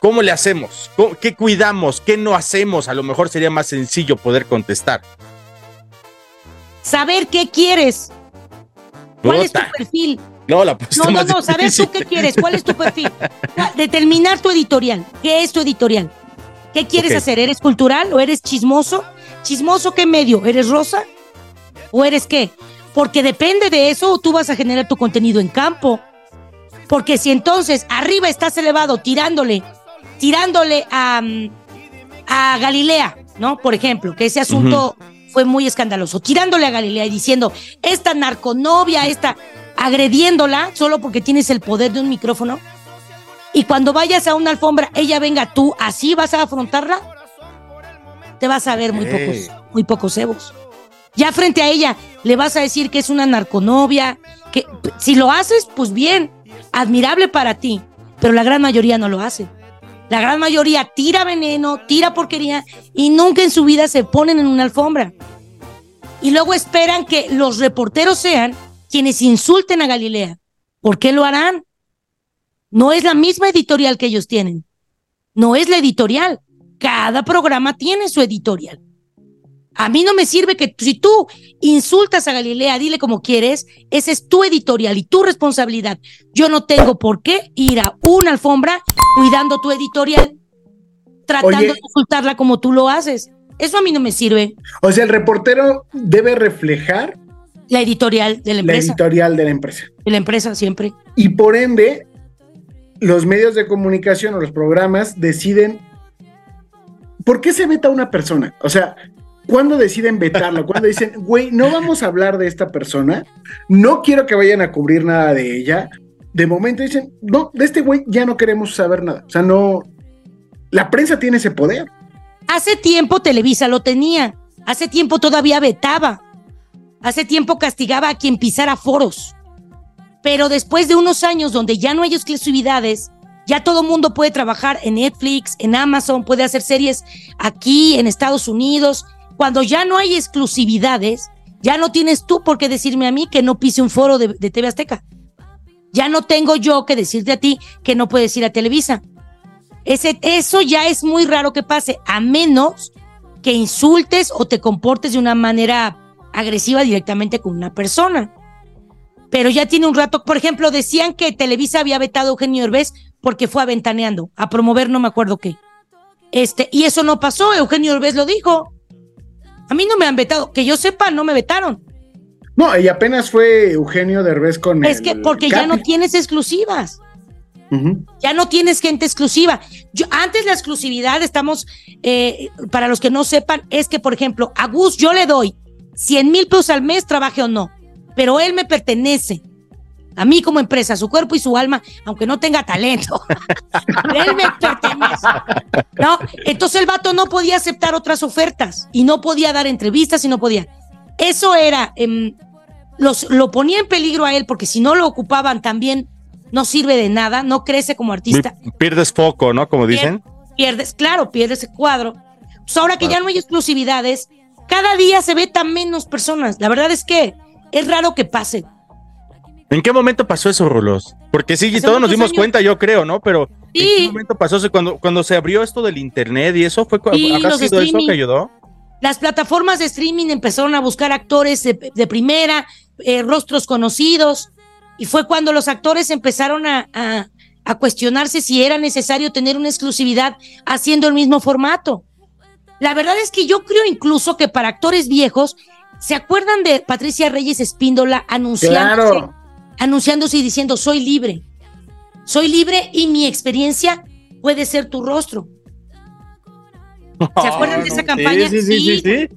¿Cómo le hacemos? ¿Cómo- ¿Qué cuidamos? ¿Qué no hacemos? A lo mejor sería más sencillo poder contestar. Saber qué quieres. ¿Cuál es tu perfil? No, la No, no, no, saber tú qué quieres, cuál es tu perfil. Determinar tu editorial. ¿Qué es tu editorial? ¿Qué quieres hacer? ¿Eres cultural o eres chismoso? ¿Chismoso qué medio? ¿Eres rosa? ¿O eres qué? Porque depende de eso, tú vas a generar tu contenido en campo. Porque si entonces arriba estás elevado tirándole, tirándole a, mm, a Galilea, ¿no? Por ejemplo, que ese asunto fue muy escandaloso, tirándole a Galilea y diciendo, esta narconovia, esta, agrediéndola solo porque tienes el poder de un micrófono. Y cuando vayas a una alfombra, ella venga tú, así vas a afrontarla, te vas a ver muy pocos, muy pocos cebos. Ya frente a ella le vas a decir que es una narconovia, que si lo haces, pues bien, admirable para ti, pero la gran mayoría no lo hace. La gran mayoría tira veneno, tira porquería y nunca en su vida se ponen en una alfombra. Y luego esperan que los reporteros sean quienes insulten a Galilea. ¿Por qué lo harán? No es la misma editorial que ellos tienen. No es la editorial. Cada programa tiene su editorial. A mí no me sirve que si tú insultas a Galilea, dile como quieres, ese es tu editorial y tu responsabilidad. Yo no tengo por qué ir a una alfombra cuidando tu editorial, tratando Oye. de insultarla como tú lo haces. Eso a mí no me sirve. O sea, el reportero debe reflejar La editorial de la la empresa. editorial de la empresa. de la empresa siempre. Y por ende, los medios de comunicación o los programas deciden por qué se veta una persona. O sea, ¿cuándo deciden vetarlo? ¿Cuándo dicen, [laughs] güey, no vamos a hablar de esta persona? No quiero que vayan a cubrir nada de ella. De momento dicen, no, de este güey ya no queremos saber nada. O sea, no. La prensa tiene ese poder. Hace tiempo Televisa lo tenía. Hace tiempo todavía vetaba. Hace tiempo castigaba a quien pisara foros. Pero después de unos años donde ya no hay exclusividades, ya todo mundo puede trabajar en Netflix, en Amazon, puede hacer series aquí, en Estados Unidos. Cuando ya no hay exclusividades, ya no tienes tú por qué decirme a mí que no pise un foro de, de TV Azteca. Ya no tengo yo que decirte a ti que no puedes ir a Televisa. Ese, eso ya es muy raro que pase, a menos que insultes o te comportes de una manera agresiva directamente con una persona. Pero ya tiene un rato, por ejemplo, decían que Televisa había vetado a Eugenio Herbés porque fue aventaneando, a promover no me acuerdo qué. Este, y eso no pasó, Eugenio Herbés lo dijo. A mí no me han vetado, que yo sepa, no me vetaron. No, y apenas fue Eugenio Derbez con Es el que porque ya no tienes exclusivas. Ya no tienes gente exclusiva. Yo, antes la exclusividad, estamos, eh, para los que no sepan, es que, por ejemplo, a Gus yo le doy 100 mil pesos al mes, trabaje o no, pero él me pertenece. A mí como empresa, su cuerpo y su alma, aunque no tenga talento, [laughs] él me pertenece. ¿No? Entonces el vato no podía aceptar otras ofertas y no podía dar entrevistas y no podía. Eso era, em, los, lo ponía en peligro a él porque si no lo ocupaban también no sirve de nada, no crece como artista, Pierdes foco, ¿no? Como dicen. pierdes, claro, pierdes ese cuadro. Pues ahora que ya no hay exclusividades, cada día se ve tan menos personas. La verdad es que es raro que pase. ¿En qué momento pasó eso, Rulos? Porque sí, Hace todos nos dimos años. cuenta, yo creo, ¿no? Pero ¿en qué momento pasó eso? Cuando, cuando se abrió esto del internet y eso fue Sí, ¿habrá los sido eso que ayudó? las plataformas de streaming empezaron a buscar actores de, de primera, eh, rostros conocidos, y fue cuando los actores empezaron a, a- a cuestionarse si era necesario tener una exclusividad haciendo el mismo formato. La verdad es que yo creo incluso que para actores viejos, ¿se acuerdan de Patricia Reyes Espíndola anunciándose, Claro. anunciándose y diciendo soy libre? Soy libre y mi experiencia puede ser tu rostro. ¿Se acuerdan de esa campaña? Sí, sí, sí, sí. sí.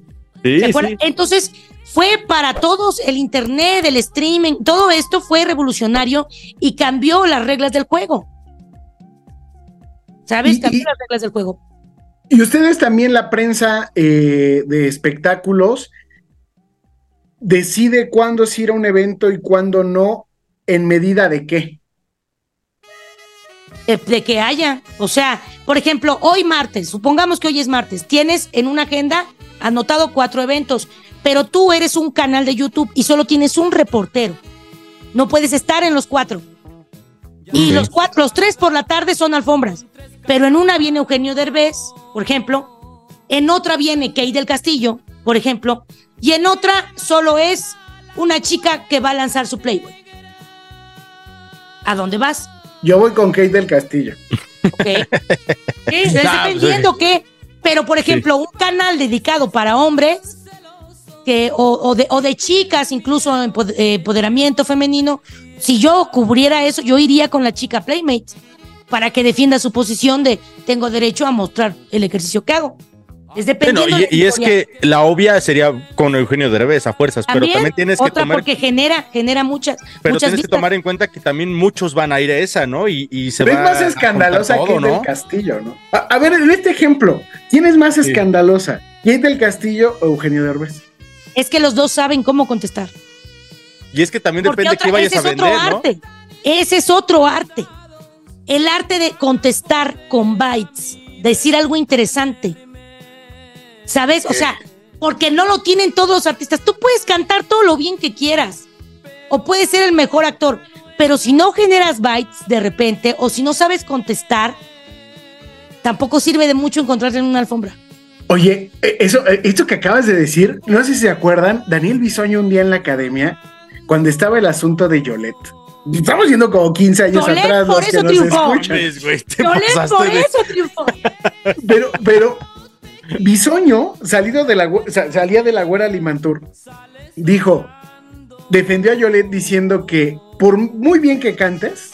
Sí, ¿Se acuerdan? sí. Entonces, fue para todos el internet, el streaming, todo esto fue revolucionario y cambió las reglas del juego. ¿Sabes? Cambió y- las reglas del juego. Y ustedes también, la prensa eh, de espectáculos, decide cuándo es ir a un evento y cuándo no, en medida de qué. De, de que haya. O sea, por ejemplo, hoy martes, supongamos que hoy es martes, tienes en una agenda anotado cuatro eventos, pero tú eres un canal de YouTube y solo tienes un reportero. No puedes estar en los cuatro. Y los cuatro, los tres por la tarde son alfombras. Pero en una viene Eugenio Derbez, por ejemplo. En otra viene Kate del Castillo, por ejemplo. Y en otra solo es una chica que va a lanzar su Playboy. ¿A dónde vas? Yo voy con Kate del Castillo. [laughs] ¿Qué? ¿Qué? ¿Es pues, dependiendo qué? Pero, por ejemplo, un canal dedicado para hombres que, o, o de, o de chicas, incluso eh, empoderamiento femenino, si yo cubriera eso, yo iría con la chica Playmate para que defienda su posición de tengo derecho a mostrar el ejercicio que hago. Es Bueno, dependiendo de y, y es que la obvia sería con Eugenio Derbez a fuerzas, pero también tienes que otra tomar, porque genera, genera muchas, pero muchas tienes que tomar en cuenta que también muchos van a ir a esa, ¿no? Y, y se va más a escandalosa todo, del ¿no? Castillo, ¿no? A, a ver, en este ejemplo, ¿quién es más escandalosa? ¿Kate del Castillo o Eugenio Derbez? Es que los dos saben cómo contestar. Y es que también depende de qué vayas ese a es vender, otro ¿no? arte. Ese es otro arte. El arte de contestar con bytes, decir algo interesante. ¿Sabes? O sea, porque no lo tienen todos los artistas. Tú puedes cantar todo lo bien que quieras. O puedes ser el mejor actor. Pero si no generas bytes de repente, o si no sabes contestar, tampoco sirve de mucho encontrarte en una alfombra. Oye, eh, eso, eh, esto que acabas de decir, no sé si se acuerdan, Daniel Bisoño un día en la academia, cuando estaba el asunto de Yolette. Estamos yendo como 15 años Yolette atrás por los que eso nos triunfó. escuchan. Yolette por de- eso triunfó. [laughs] Pero, pero Bisoño, salido de la, salía de la güera Limantur, dijo, defendió a Yolette diciendo que por muy bien que cantes,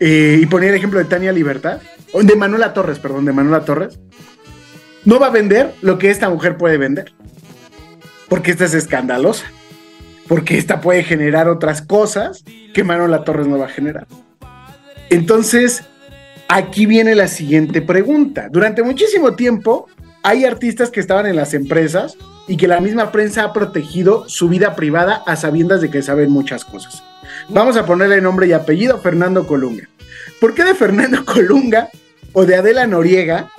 eh, y ponía el ejemplo de Tania Libertad, o de Manuela Torres, perdón, de Manuela Torres, no va a vender lo que esta mujer puede vender. Porque esta es escandalosa. Porque esta puede generar otras cosas que Manuela Torres no va a generar. Entonces, aquí viene la siguiente pregunta. Durante muchísimo tiempo hay artistas que estaban en las empresas y que la misma prensa ha protegido su vida privada a sabiendas de que saben muchas cosas. Vamos a ponerle nombre y apellido Fernando Colunga. ¿Por qué de Fernando [laughs] Colunga o de Adela Noriega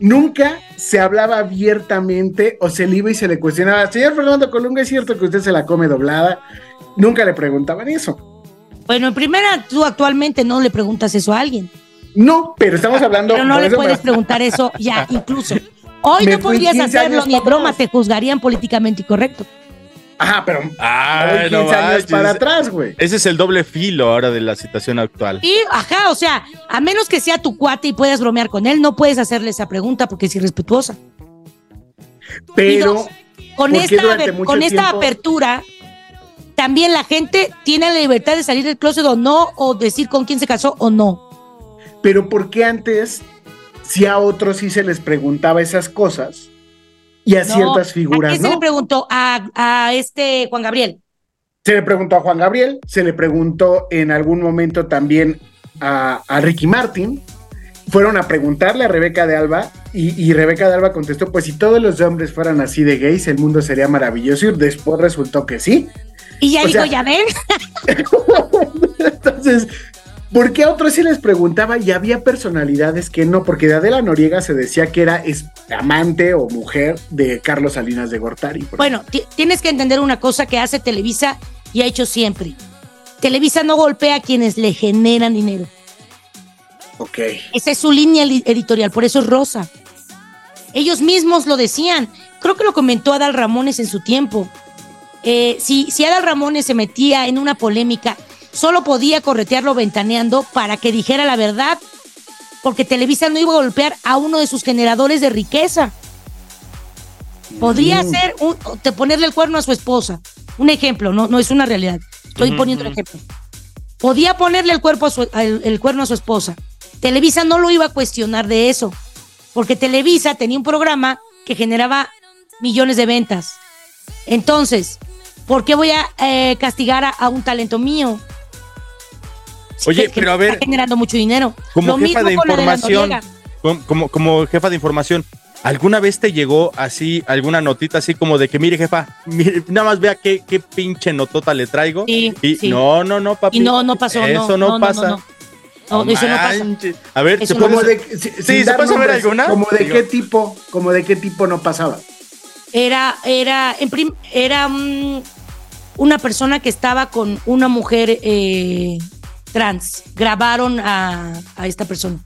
nunca se hablaba abiertamente o se le iba y se le cuestionaba? Señor Fernando Colunga, ¿es cierto que usted se la come doblada? Nunca le preguntaban eso. Bueno, en primera, tú actualmente no le preguntas eso a alguien. No, pero estamos hablando... Pero no le me- puedes preguntar eso ya, incluso. Hoy [laughs] Me no podrías 15 hacerlo ni broma, te juzgarían políticamente incorrecto. Ajá, pero Ay, voy no 15 años manches. para atrás, güey. Ese es el doble filo ahora de la situación actual. Y, ajá, o sea, a menos que sea tu cuate y puedas bromear con él, no puedes hacerle esa pregunta porque es irrespetuosa. Pero dos, con ¿por qué esta, con esta tiempo- apertura, también la gente tiene la libertad de salir del closet o no, o decir con quién se casó o no. Pero ¿por qué antes, si a otros sí se les preguntaba esas cosas y a No, ciertas ¿A figuras qué se le preguntó a, a este Juan Gabriel? Se le preguntó a Juan Gabriel, se le preguntó en algún momento también a, a Ricky Martin. Fueron a preguntarle a Rebeca de Alba y, y Rebeca de Alba contestó, pues si todos los hombres fueran así de gays, el mundo sería maravilloso y después resultó que sí. Y ya O dijo, sea- ya ven, [laughs] Entonces, ¿por qué a otros sí les preguntaba y había personalidades que no? Porque de Adela Noriega se decía que era amante o mujer de Carlos Salinas de Gortari. Bueno, ti- tienes que entender una cosa que hace Televisa y ha hecho siempre. Televisa no golpea a quienes le generan dinero. Ok. Esa es su línea editorial, por eso es rosa. Ellos mismos lo decían. Creo que lo comentó Adal Ramones en su tiempo. Eh, si, si Adal Ramones se metía en una polémica, solo podía corretearlo ventaneando para que dijera la verdad, porque Televisa no iba a golpear a uno de sus generadores de riqueza. Podría Mm. ser un, te ponerle el cuerno a su esposa. Un ejemplo, no, no es una realidad. Estoy poniendo un ejemplo. Podía ponerle el, cuerpo a su- al- el cuerno a su esposa. Televisa no lo iba a cuestionar de eso, porque Televisa tenía un programa que generaba millones de ventas. Entonces, ¿por qué voy a eh, castigar a, a un talento mío? Oye, Que- que pero a está ver, generando mucho dinero. como Lo jefa mismo de información, como, como, como jefa de información, ¿alguna vez te llegó así alguna notita así como de que, mire, jefa, mire, nada más vea qué, qué pinche notota le traigo? Sí, y sí. no, no, no, papi. Y no, no pasó, Eso no, no, no, pasa. no, no. No, eso no pasa. A ver, Eso ¿se no puede pasa. de, si- Sí, ¿se puede saber alguna? Como de Digo. qué tipo, como de qué tipo no pasaba. Era, era, en prim- era una persona que estaba con una mujer eh, trans grabaron a, a esta persona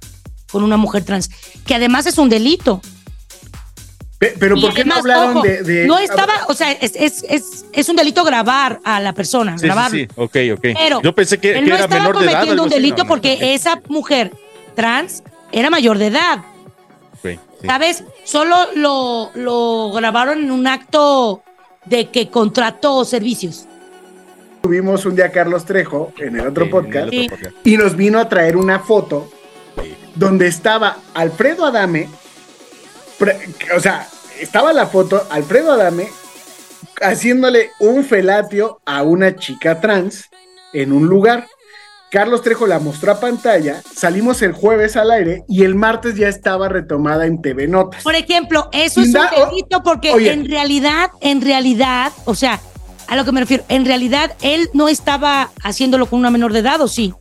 con una mujer trans, que además es un delito. Pe- Pero Y ¿por qué no hablaron ojo, de, de- No estaba, o sea, es, es, es, es un delito grabar a la persona, Sí, grabarlo. sí, sí. Ok, ok. Pero Yo pensé que, él que no era estaba menor de edad. cometiendo un delito No, no, porque esa mujer trans era mayor de edad, sí. ¿sabes? Solo lo, lo grabaron en un acto de que contrató servicios. Tuvimos un día a Carlos Trejo en el otro Sí, podcast en el Sí. otro podcast. y nos vino a traer una foto donde estaba Alfredo Adame, pre- o sea, estaba la foto, Alfredo Adame haciéndole un felatio a una chica trans en un lugar. Carlos Trejo la mostró a pantalla, salimos el jueves al aire y el martes ya estaba retomada en TV Notas. Por ejemplo, eso es un da- delito porque oye. en realidad, en realidad, o sea, a lo que me refiero, en realidad él no estaba haciéndolo con una menor de edad, ¿o sí?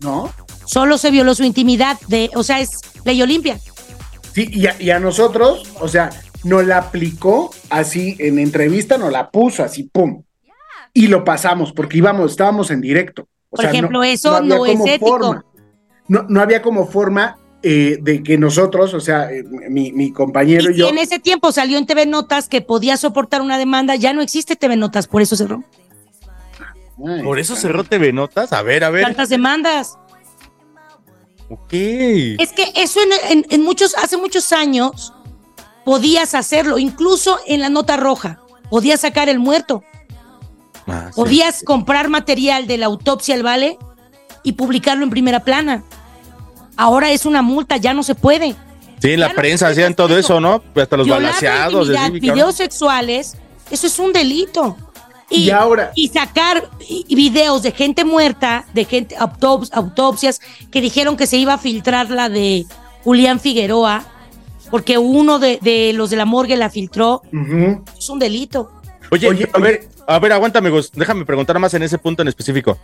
¿No? Solo se violó su intimidad, de, o sea, es ley Olimpia. Sí, y a, y a nosotros, o sea, nos la aplicó así en entrevista, nos la puso así, pum. Y lo pasamos porque íbamos, estábamos en directo. O Por sea, ejemplo, eso había no es ético. forma. No, no había como forma eh, de que nosotros, o sea, eh, mi, mi compañero Y y, si yo. en ese tiempo salió en TV Notas que podía soportar una demanda, ya no existe TV Notas, por eso cerró. Ay, Por eso cerró TV Notas. A ver, a ver. Tantas demandas. Ok. Es que eso en, en- en muchos, hace muchos años podías hacerlo, incluso en la nota roja. Podías sacar el muerto, Ah, sí. podías comprar material de la autopsia al vale y publicarlo en primera plana. Ahora es una multa, ya no se puede. Sí, en la prensa hacían todo eso, ¿no? Hasta los Violar balanceados. intimidad, cabrón. videos sexuales, eso es un delito. Y, Y ahora- y sacar videos de gente muerta, de gente autops- autopsias que dijeron que se iba a filtrar la de Julián Figueroa, porque uno de, de los de la morgue la filtró, es un delito. Oye, Oye, a ver, a ver, aguántame, Gus. Déjame preguntar más en ese punto en específico.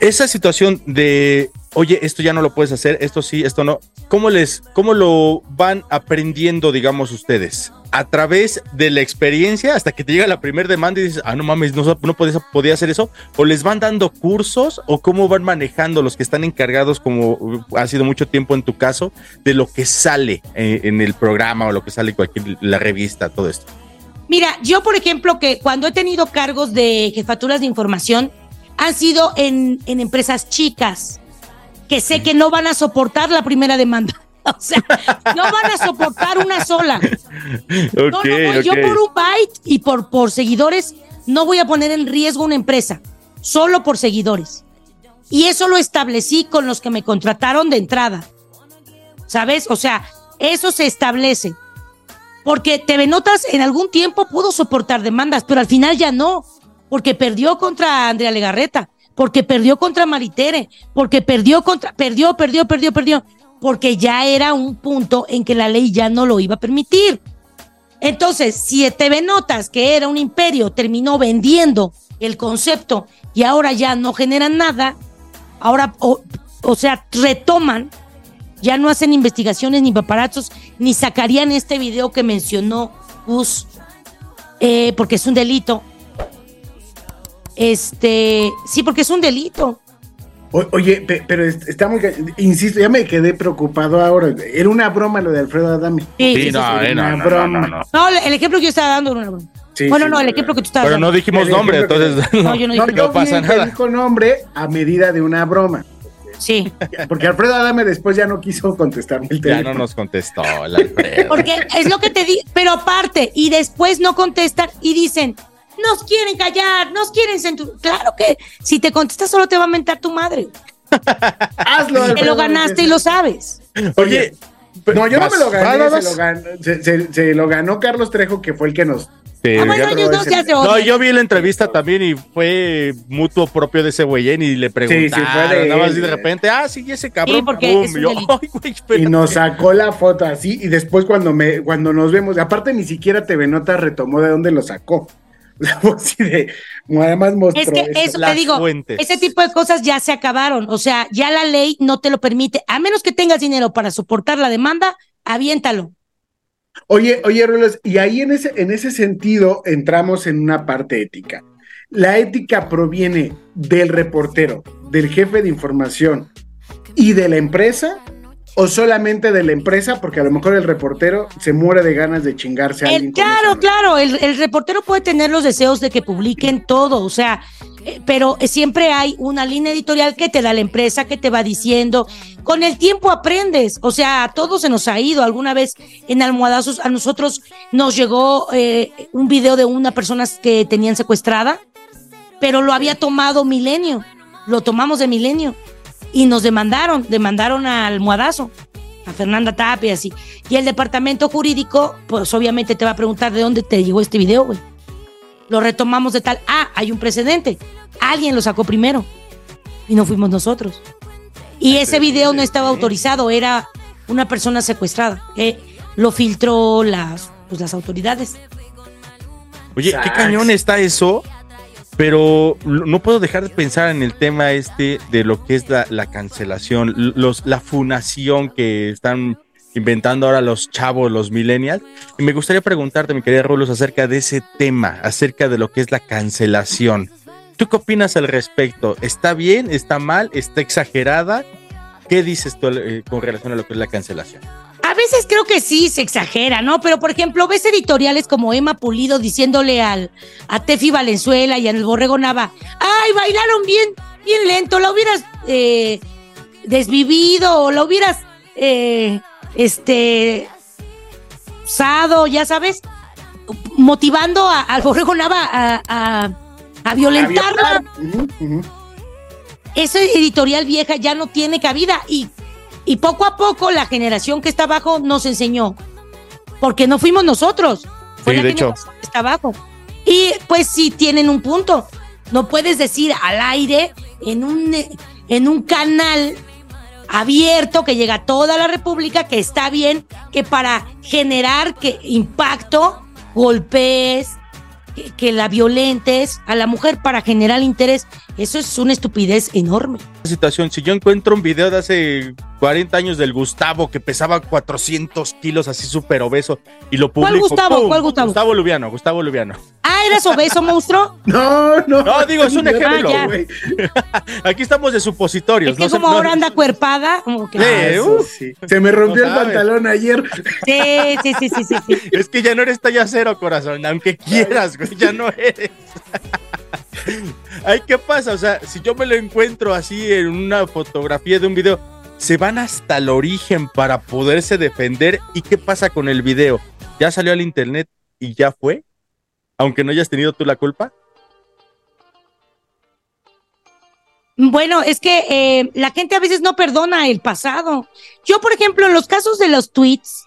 Esa situación de, oye, esto ya no lo puedes hacer, esto sí, esto no. ¿Cómo les, cómo lo van aprendiendo, digamos, ustedes? A través de la experiencia hasta que te llega la primera demanda y dices, ah, no mames, no, no podía, hacer eso. ¿O les van dando cursos o cómo van manejando los que están encargados, como uh, ha sido mucho tiempo en tu caso, de lo que sale eh, en el programa o lo que sale en cualquier, la revista, todo esto? Mira, yo por ejemplo que cuando he tenido cargos de jefaturas de información, han sido en, en empresas chicas, que sé que no van a soportar la primera demanda. [laughs] O sea, no van a soportar una sola. No, no, no, yo por un byte y por, por seguidores no voy a poner en riesgo una empresa, solo por seguidores. Y eso lo establecí con los que me contrataron de entrada. ¿Sabes? O sea, eso se establece. Porque TV Notas en algún tiempo pudo soportar demandas, pero al final ya no. Porque perdió contra Andrea Legarreta, porque perdió contra Maritere, porque perdió contra. Perdió, perdió, perdió, perdió. Porque ya era un punto en que la ley ya no lo iba a permitir. Entonces, si TV Notas, que era un imperio, terminó vendiendo el concepto y ahora ya no generan nada, ahora, o, sea, retoman, ya no hacen investigaciones ni paparazos, ni sacarían este video que mencionó Gus, eh, porque es un delito. Este, sí, porque es un delito. O- oye, pe- pero es- está muy. Insisto, ya me quedé preocupado ahora. Era una broma lo de Alfredo Adame. Sí, Sí, sí, no, sí, eh, no, una no, no, broma. no, no. No, el ejemplo que yo estaba dando era una broma. Sí, bueno, sí, no, el no, ejemplo que tú estabas Pero dando. [laughs] no dijimos nombre, entonces No, yo no dije no pasa nada. dijo nombre a medida de una broma. Sí. Porque Alfredo Adame después ya no quiso contestarme el Ya teléfono. no nos contestó el Alfredo. Porque es lo que te di, pero aparte, y después no contestan y dicen, nos quieren callar, nos quieren censurar. Claro que si te contestas solo te va a mentar tu madre. [laughs] Hazlo, Te lo ganaste y lo sabes. Oye, No, yo no me lo ¿vas- gané, vas- se lo ganó, se, se- se lo ganó Carlos Trejo, que fue el que nos. Sí, Ah, bueno, No, yo vi la entrevista también y fue mutuo propio de ese güey ¿eh? y le preguntaron, sí, fue de nada más él. y de repente, ah, sí, ese cabrón. Sí, porque pum, es un y yo. [laughs] Y nos sacó la foto así, y después cuando me, cuando nos vemos, aparte ni siquiera TV Nota retomó de dónde lo sacó. [laughs] Sea, fue así de, además mostró Es que eso. te digo, fuentes. ese tipo de cosas ya se acabaron. O sea, ya la ley no te lo permite. A menos que tengas dinero para soportar la demanda, aviéntalo. Oye, oye, Rulos, y ahí en ese, en ese sentido entramos en una parte ética. ¿La ética proviene del reportero, del jefe de información y de la empresa? ¿O solamente de la empresa? Porque a lo mejor el reportero se muere de ganas de chingarse a El- alguien. claro, claro, el, el reportero puede tener los deseos de que publiquen todo, o sea, eh, pero siempre hay una línea editorial que te da la empresa, que te va diciendo. Con el tiempo aprendes, o sea, a todos se nos ha ido. Alguna vez en Almohadazos a nosotros nos llegó eh, un video de una persona que tenían secuestrada, pero lo había tomado Milenio, lo tomamos de Milenio y nos demandaron, demandaron al almohadazo, a Fernanda Tapia, así. Y el departamento jurídico, pues obviamente te va a preguntar de dónde te llegó este video, güey. Lo retomamos de tal, ah, hay un precedente. Alguien lo sacó primero y no fuimos nosotros. Y ese video no estaba autorizado, era una persona secuestrada. eh, lo filtró las, pues, las autoridades. Oye, qué cañón está eso, pero no puedo dejar de pensar en el tema este de lo que es la, la cancelación, los, la funación que están inventando ahora los chavos, los millennials. Y me gustaría preguntarte, mi querida Rolos, acerca de ese tema, acerca de lo que es la cancelación. ¿Tú qué opinas al respecto? ¿Está bien? ¿Está mal? ¿Está exagerada? ¿Qué dices tú eh, con relación a lo que es la cancelación? A veces creo que sí se exagera, ¿no? Pero por ejemplo, ves editoriales como Emma Pulido diciéndole al a Tefi Valenzuela y al Borrego Nava, ay, bailaron bien, bien lento, la hubieras eh, desvivido o la hubieras eh, este usado, ya sabes, motivando a- al Borrego Nava a, a- a violentarla. Esa editorial vieja ya no tiene cabida y, y poco a poco la generación que está abajo nos enseñó, porque no fuimos nosotros, fue Sí, la de hecho. que está abajo. Y pues sí tienen un punto. No puedes decir al aire en un, en un canal abierto que llega a toda la República que está bien que para generar que impacto golpes que, que la violentes a la mujer para generar interés eso es una estupidez enorme situación, si yo encuentro un video de hace 40 años del Gustavo que pesaba 400 kilos así súper obeso y lo ¿Cuál publico. Gustavo? ¡pum! ¿Cuál Gustavo? Gustavo Lubiano, Gustavo Lubiano. Ah eras obeso monstruo No, no. No, digo, es un ejemplo. güey. [laughs] Aquí estamos de supositorios. es que no como ahora anda cuerpada como que Ah, uf. sí. Se me rompió No el sabes. pantalón ayer. sí sí sí sí sí, sí. [laughs] Es que ya no eres talla cero, corazón, aunque quieras, güey, ya no eres. [laughs] Ay, ¿qué pasa? O sea, si yo me lo encuentro así en una fotografía de un video, se van hasta el origen para poderse defender. ¿Y qué pasa con el video? ¿Ya salió al internet y ya fue? Aunque no hayas tenido tú la culpa. Bueno, es que eh, la gente a veces no perdona el pasado. Yo, por ejemplo, en los casos de los tweets,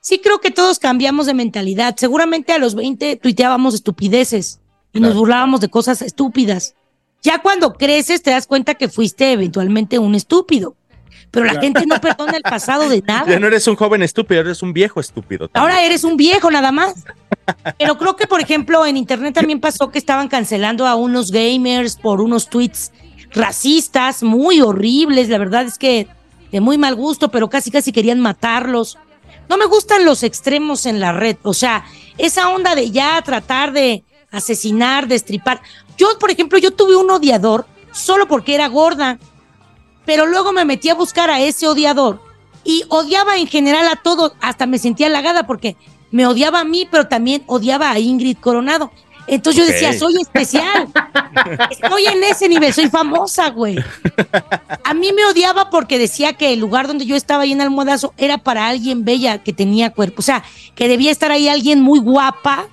sí creo que todos cambiamos de mentalidad. Seguramente a los 20 tuiteábamos estupideces y nos burlábamos de cosas estúpidas. Ya cuando creces te das cuenta que fuiste eventualmente un estúpido. Pero la Claro. gente no perdona el pasado de nada. Ya no eres un joven estúpido, eres un viejo estúpido. también. Ahora eres un viejo nada más. Pero creo que, por ejemplo, en internet también pasó que estaban cancelando a unos gamers por unos tweets racistas muy horribles. La verdad es que de muy mal gusto, pero casi casi querían matarlos. No me gustan los extremos en la red. O sea, esa onda de ya tratar de asesinar, destripar. Yo, por ejemplo, yo tuve un odiador solo porque era gorda. Pero luego me metí a buscar a ese odiador y odiaba en general a todos, hasta me sentía halagada porque me odiaba a mí, pero también odiaba a Ingrid Coronado. Entonces yo decía, soy especial. Estoy en ese nivel, soy famosa, güey. A mí me odiaba porque decía que el lugar donde yo estaba ahí en Almohadazo era para alguien bella que tenía cuerpo. O sea, que debía estar ahí alguien muy guapa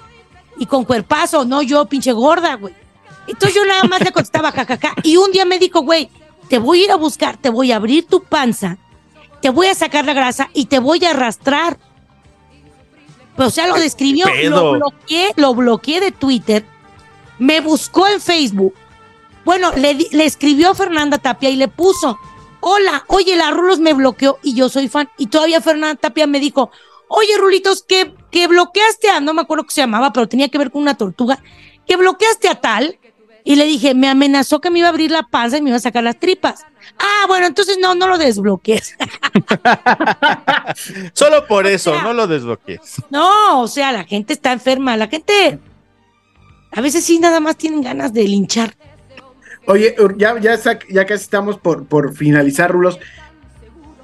y con cuerpazo, no yo, pinche gorda, güey. Entonces yo nada más le contestaba jajaja. Y un día me dijo, güey, te voy a ir a buscar, te voy a abrir tu panza, te voy a sacar la grasa y te voy a arrastrar. Pues, o sea, lo describió, lo bloqueé, lo bloqueé de Twitter, me buscó en Facebook. Bueno, le, le escribió a Fernanda Tapia y le puso, hola, oye, la Rulos me bloqueó y yo soy fan. Y todavía Fernanda Tapia me dijo, oye, Rulitos, que, que bloqueaste a, no me acuerdo qué se llamaba, pero tenía que ver con una tortuga, que bloqueaste a tal. Y le dije, me amenazó que me iba a abrir la panza y me iba a sacar las tripas. Ah, bueno, entonces no, no lo desbloquees. [laughs] Solo por eso, no lo desbloquees. No, o sea, la gente está enferma, la gente A veces sí nada más tienen ganas de linchar. Oye, ya, ya, ya casi estamos por, por finalizar, Rulos.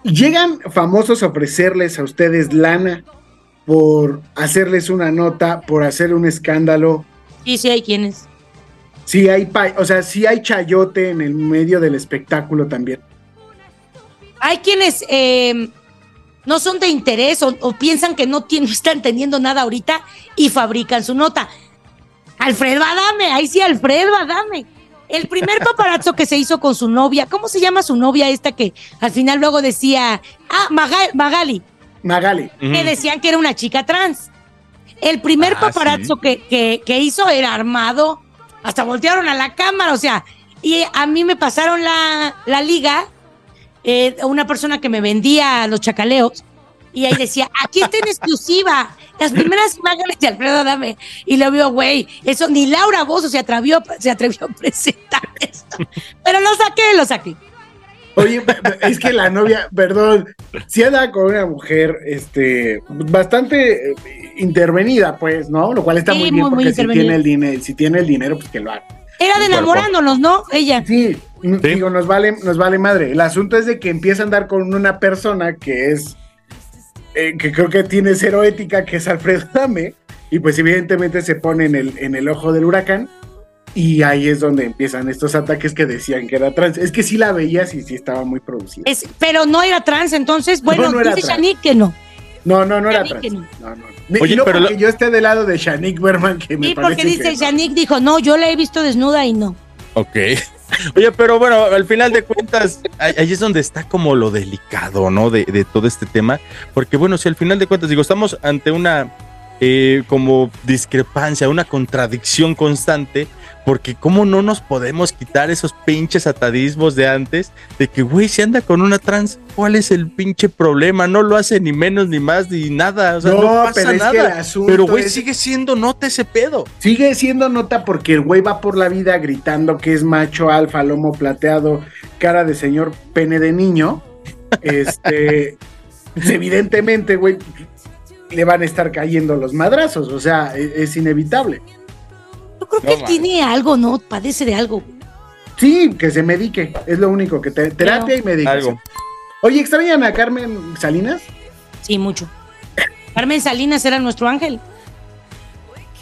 ¿Llegan famosos a ofrecerles a ustedes lana por hacerles una nota, por hacer un escándalo? Sí, sí hay quienes. Si hay, o sea, si hay chayote en el medio del espectáculo también. Hay quienes eh, no son de interés o, o piensan que [laughs] no, están teniendo nada ahorita y fabrican su nota. Alfredo Adame, ahí sí, Alfredo Adame. El primer paparazzo que se hizo con su novia, ¿cómo se llama su novia esta que al final luego decía, ah, Maga- Magali, Magali. que decían que era una chica trans? El primer Ah, paparazzo que, que, que hizo era armado, hasta voltearon a la cámara, o sea, y a mí me pasaron la, la liga, eh, una persona que me vendía los chacaleos, y ahí decía, aquí está en exclusiva, las primeras imágenes de Alfredo Adame, y lo vio, güey, eso ni Laura Bozo se atrevió, se atrevió a presentar esto, pero lo saqué, lo saqué. Oye, es que la novia, perdón, si anda con una mujer, este, bastante eh, intervenida, pues, ¿no? Lo cual está Sí, muy bien muy, muy porque si tiene el dinero, si tiene el dinero, pues que lo haga. Era de enamorándonos, ¿no? Ella. Sí, n- digo, nos vale, nos vale madre. El asunto es de que empieza a andar con una persona que es, eh, que creo que tiene cero ética, que es Alfredo Dame, y pues evidentemente se pone en el, en el ojo del huracán. Y ahí es donde empiezan estos ataques que decían que era trans. Es que sí la veías y sí estaba muy producida. Es, pero no era trans, entonces, bueno, no era dice trans. Shanique que no. No, no, no era Shanique trans. no. No, no. Oye, no pero porque lo- yo esté del lado de Shanique Berman, que me Sí, parece porque dice, que- Shanique dijo, no, yo la he visto desnuda y no. Ok. [laughs] Oye, pero bueno, al final de cuentas, ahí ahí es donde está como lo delicado, ¿no? De, de todo este tema. Porque bueno, si al final de cuentas, digo, estamos ante una eh, como discrepancia, una contradicción constante, porque cómo no nos podemos quitar esos pinches atadismos de antes, de que, güey, si anda con una trans, ¿cuál es el pinche problema? No lo hace ni menos ni más ni nada, o sea, no, No, pasa pero es nada. que el asunto pero, güey, es- sigue siendo nota ese pedo. Sigue siendo nota porque el güey va por la vida gritando que es macho, alfa, lomo plateado, cara de señor pene de niño. Este, [laughs] pues, evidentemente, güey, le van a estar cayendo los madrazos, o sea, e- es, inevitable. Yo creo que él tiene algo, ¿no? Padece de algo. Sí, que se medique, es lo único que te, terapia y medicación. Algo. Oye, ¿extrañan a Carmen Salinas? Sí, mucho. [laughs] Carmen Salinas era nuestro ángel.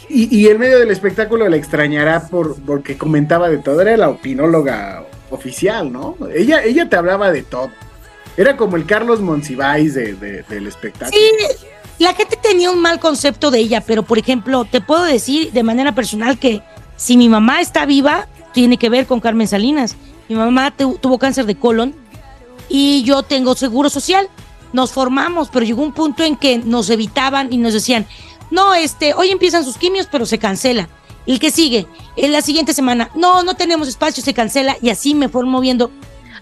Y, y en medio del espectáculo la extrañará por, porque comentaba de todo, era la opinóloga oficial, ¿no? Ella, ella te hablaba de todo. Era como el Carlos Monsiváis de- de- del espectáculo. Sí, la gente tenía un mal concepto de ella, pero por ejemplo, te puedo decir de manera personal que si mi mamá está viva, tiene que ver con Carmen Salinas. Mi mamá tu- tuvo cáncer de colon y yo tengo seguro social. Nos formamos, pero llegó un punto en que nos evitaban y nos decían, no, este, hoy empiezan sus quimios, pero se cancela. El que sigue, en la siguiente semana, no, no tenemos espacio, se cancela y así me fueron moviendo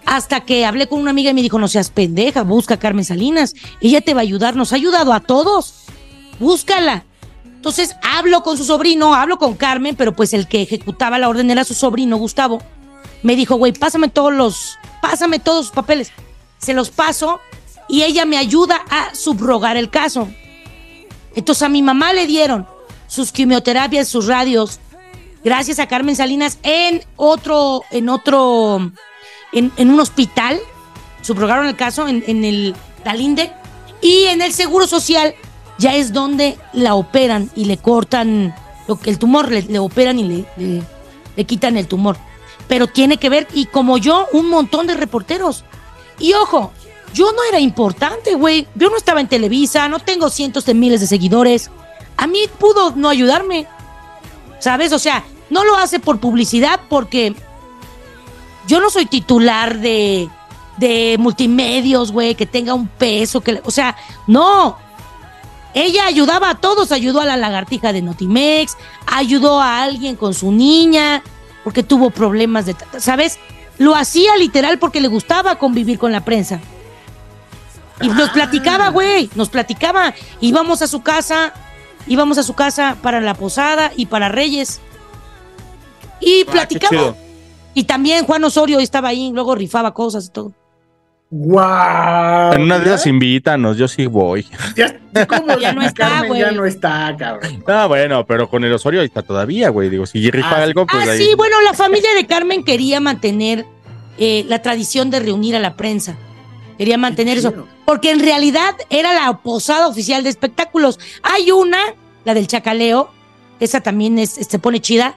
hasta que hablé con una amiga y me dijo, no seas pendeja, busca a Carmen Salinas, ella te va a ayudar, nos ha ayudado a todos, búscala. Entonces hablo con su sobrino, hablo con Carmen, pero pues el que ejecutaba la orden era su sobrino, Gustavo. Me dijo, güey, pásame todos los, pásame todos sus papeles. Se los paso y ella me ayuda a subrogar el caso. Entonces a mi mamá le dieron sus quimioterapias, sus radios, gracias a Carmen Salinas en otro, en otro, en, un hospital, subrogaron el caso en, el Dalinde y en el Seguro Social ya es donde la operan y le cortan lo que el tumor, le, operan y le- le quitan el tumor. Pero tiene que ver, y como yo, un montón de reporteros. Y ojo, yo no era importante, güey. Yo no estaba en Televisa, no tengo cientos de miles de seguidores. A mí pudo no ayudarme. ¿Sabes? O sea, no lo hace por publicidad porque yo no soy titular de, de multimedios, güey, que tenga un peso, que, o sea, no. Ella ayudaba a todos, ayudó a la lagartija de Notimex, ayudó a alguien con su niña, porque tuvo problemas de, ¿sabes? Lo hacía literal porque le gustaba convivir con la prensa. Y nos platicaba, güey, nos platicaba. Íbamos a su casa, íbamos a su casa para la posada y para Reyes. Y Ah, platicaba. Y también Juan Osorio estaba ahí, luego rifaba cosas y todo. ¡Guau! En una de esas invítanos, yo sí voy. [laughs] Ya, ¿cómo Ya no está, güey. ya no está, cabrón. Ah, bueno, pero con el Osorio ahí está todavía, güey. Digo, si rifa Ah, algo, pues Ah, ahí. sí, bueno, la familia de Carmen quería mantener eh, la tradición de reunir a la prensa. Quería mantener eso. Porque en realidad era la posada oficial de espectáculos. Hay una, la del Chacaleo, esa también es, se pone chida.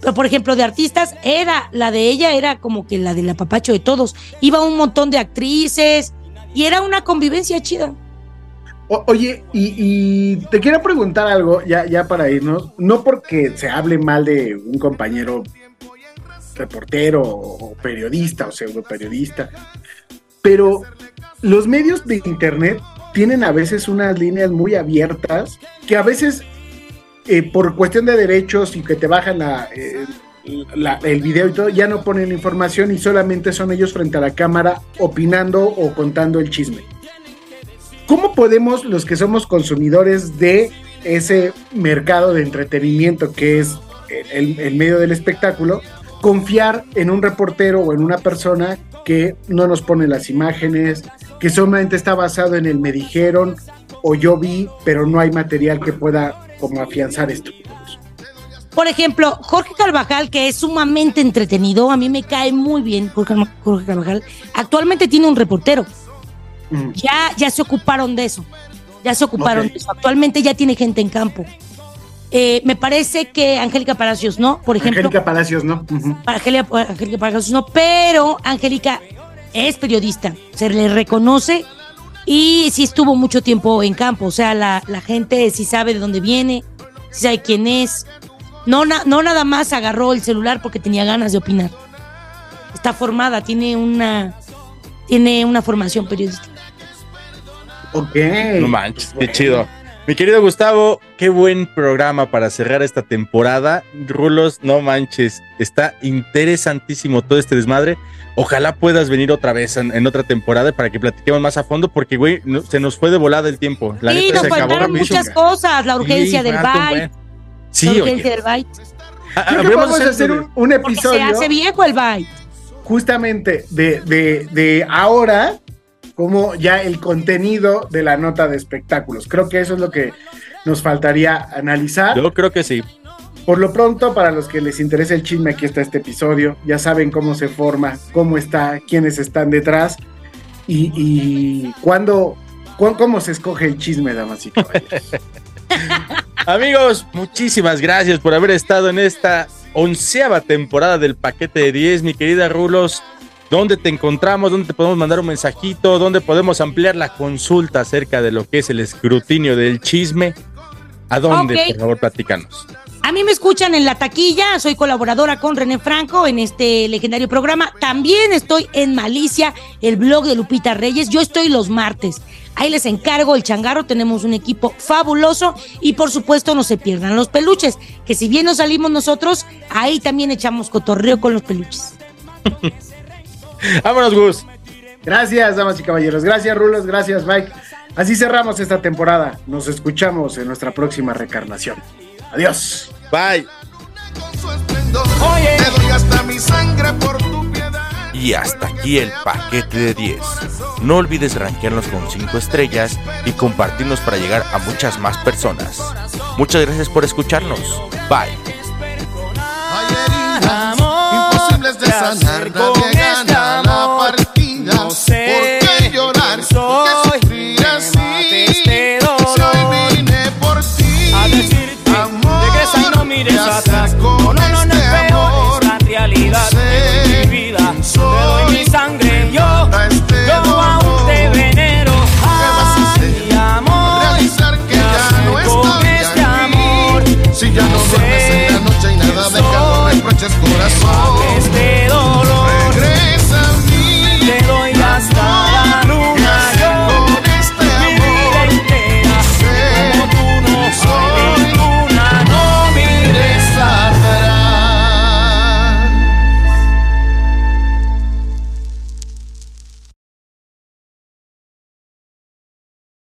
Pero, por ejemplo, de artistas, era la de ella, era como que la del apapacho de todos. Iba un montón de actrices y era una convivencia chida. Oye, y, y te quiero preguntar algo, ya, ya para irnos, no porque se hable mal de un compañero reportero o periodista o pseudo periodista, pero los medios de internet tienen a veces unas líneas muy abiertas que a veces eh, por cuestión de derechos y que te bajan la, eh, el video y todo, ya no ponen información y solamente son ellos frente a la cámara opinando o contando el chisme. ¿Cómo podemos los que somos consumidores de ese mercado de entretenimiento que es el medio del espectáculo, confiar en un reportero o en una persona que no nos pone las imágenes, que solamente está basado en el me dijeron o yo vi, pero no hay material que pueda como afianzar esto? Por ejemplo, Jorge Carvajal, que es sumamente entretenido, a mí me cae muy bien Jorge, Carvajal, actualmente tiene un reportero. Mm. Ya, ya se ocuparon de eso. Ya se ocuparon de eso. Actualmente ya tiene gente en campo. Eh, me parece que Angélica Palacios no, por ejemplo. Angélica Palacios, ¿no? Para Angélica, Angélica Palacios no, pero Angélica es periodista, se le reconoce y sí estuvo mucho tiempo en campo. O sea, la, la gente sí sabe de dónde viene, sí sabe quién es. No, na- no nada más agarró el celular porque tenía ganas de opinar. Está formada, tiene una, tiene una formación periodística. Ok. No manches, qué chido. Mi querido Gustavo, qué buen programa para cerrar esta temporada. Rulos, no manches, está interesantísimo todo este desmadre. Ojalá puedas venir otra vez en, en otra temporada para que platiquemos más a fondo, porque, güey, no- se nos fue de volada el tiempo. La sí, nos faltaron muchas cosas, la urgencia Sí, del buen. Sí, la oye. urgencia del byte. Ah, Creo que habríamos vamos a hacer un, Porque se episodio hace viejo el byte. justamente de, de, de ahora como ya el contenido de la nota de espectáculos. Creo que eso es lo que nos faltaría analizar. Yo creo que sí. Por lo pronto, para los que les interesa el chisme, aquí está este episodio. Ya saben cómo se forma, cómo está, quiénes están detrás y, y cuándo, cu- cómo se escoge el chisme, damas y caballeros. [laughs] Amigos, muchísimas gracias por haber estado en esta onceava temporada del paquete de 10, mi querida Rulos. ¿Dónde te encontramos? ¿Dónde te podemos mandar un mensajito? ¿Dónde podemos ampliar la consulta acerca de lo que es el escrutinio del chisme? ¿A dónde, por favor, platicanos? A mí me escuchan en La Taquilla, soy colaboradora con René Franco en este legendario programa. También estoy en Malicia, el blog de Lupita Reyes. Yo estoy los martes. Ahí les encargo el changarro, tenemos un equipo fabuloso y por supuesto no se pierdan los peluches, que si bien nos salimos nosotros, ahí también echamos cotorreo con los peluches. [laughs] Vámonos, Gus. Gracias, damas y caballeros. Gracias, Rulos. Gracias, Mike. Así cerramos esta temporada. Nos escuchamos en nuestra próxima recarnación. Adiós. Bye. Y hasta aquí el paquete de 10. No olvides rankearnos con 5 estrellas y compartirnos para llegar a muchas más personas. Muchas gracias por escucharnos. Bye. mires ya atrás. No, no, no, este peor esta realidad. Te doy mi vida, te doy mi sangre. Yo, este yo dolor. aún te venero. Ay, ¿Qué vas a amor, realizar que ya no está bien este amor. Si ya no duermes en la noche y nada de calor, reproches corazón.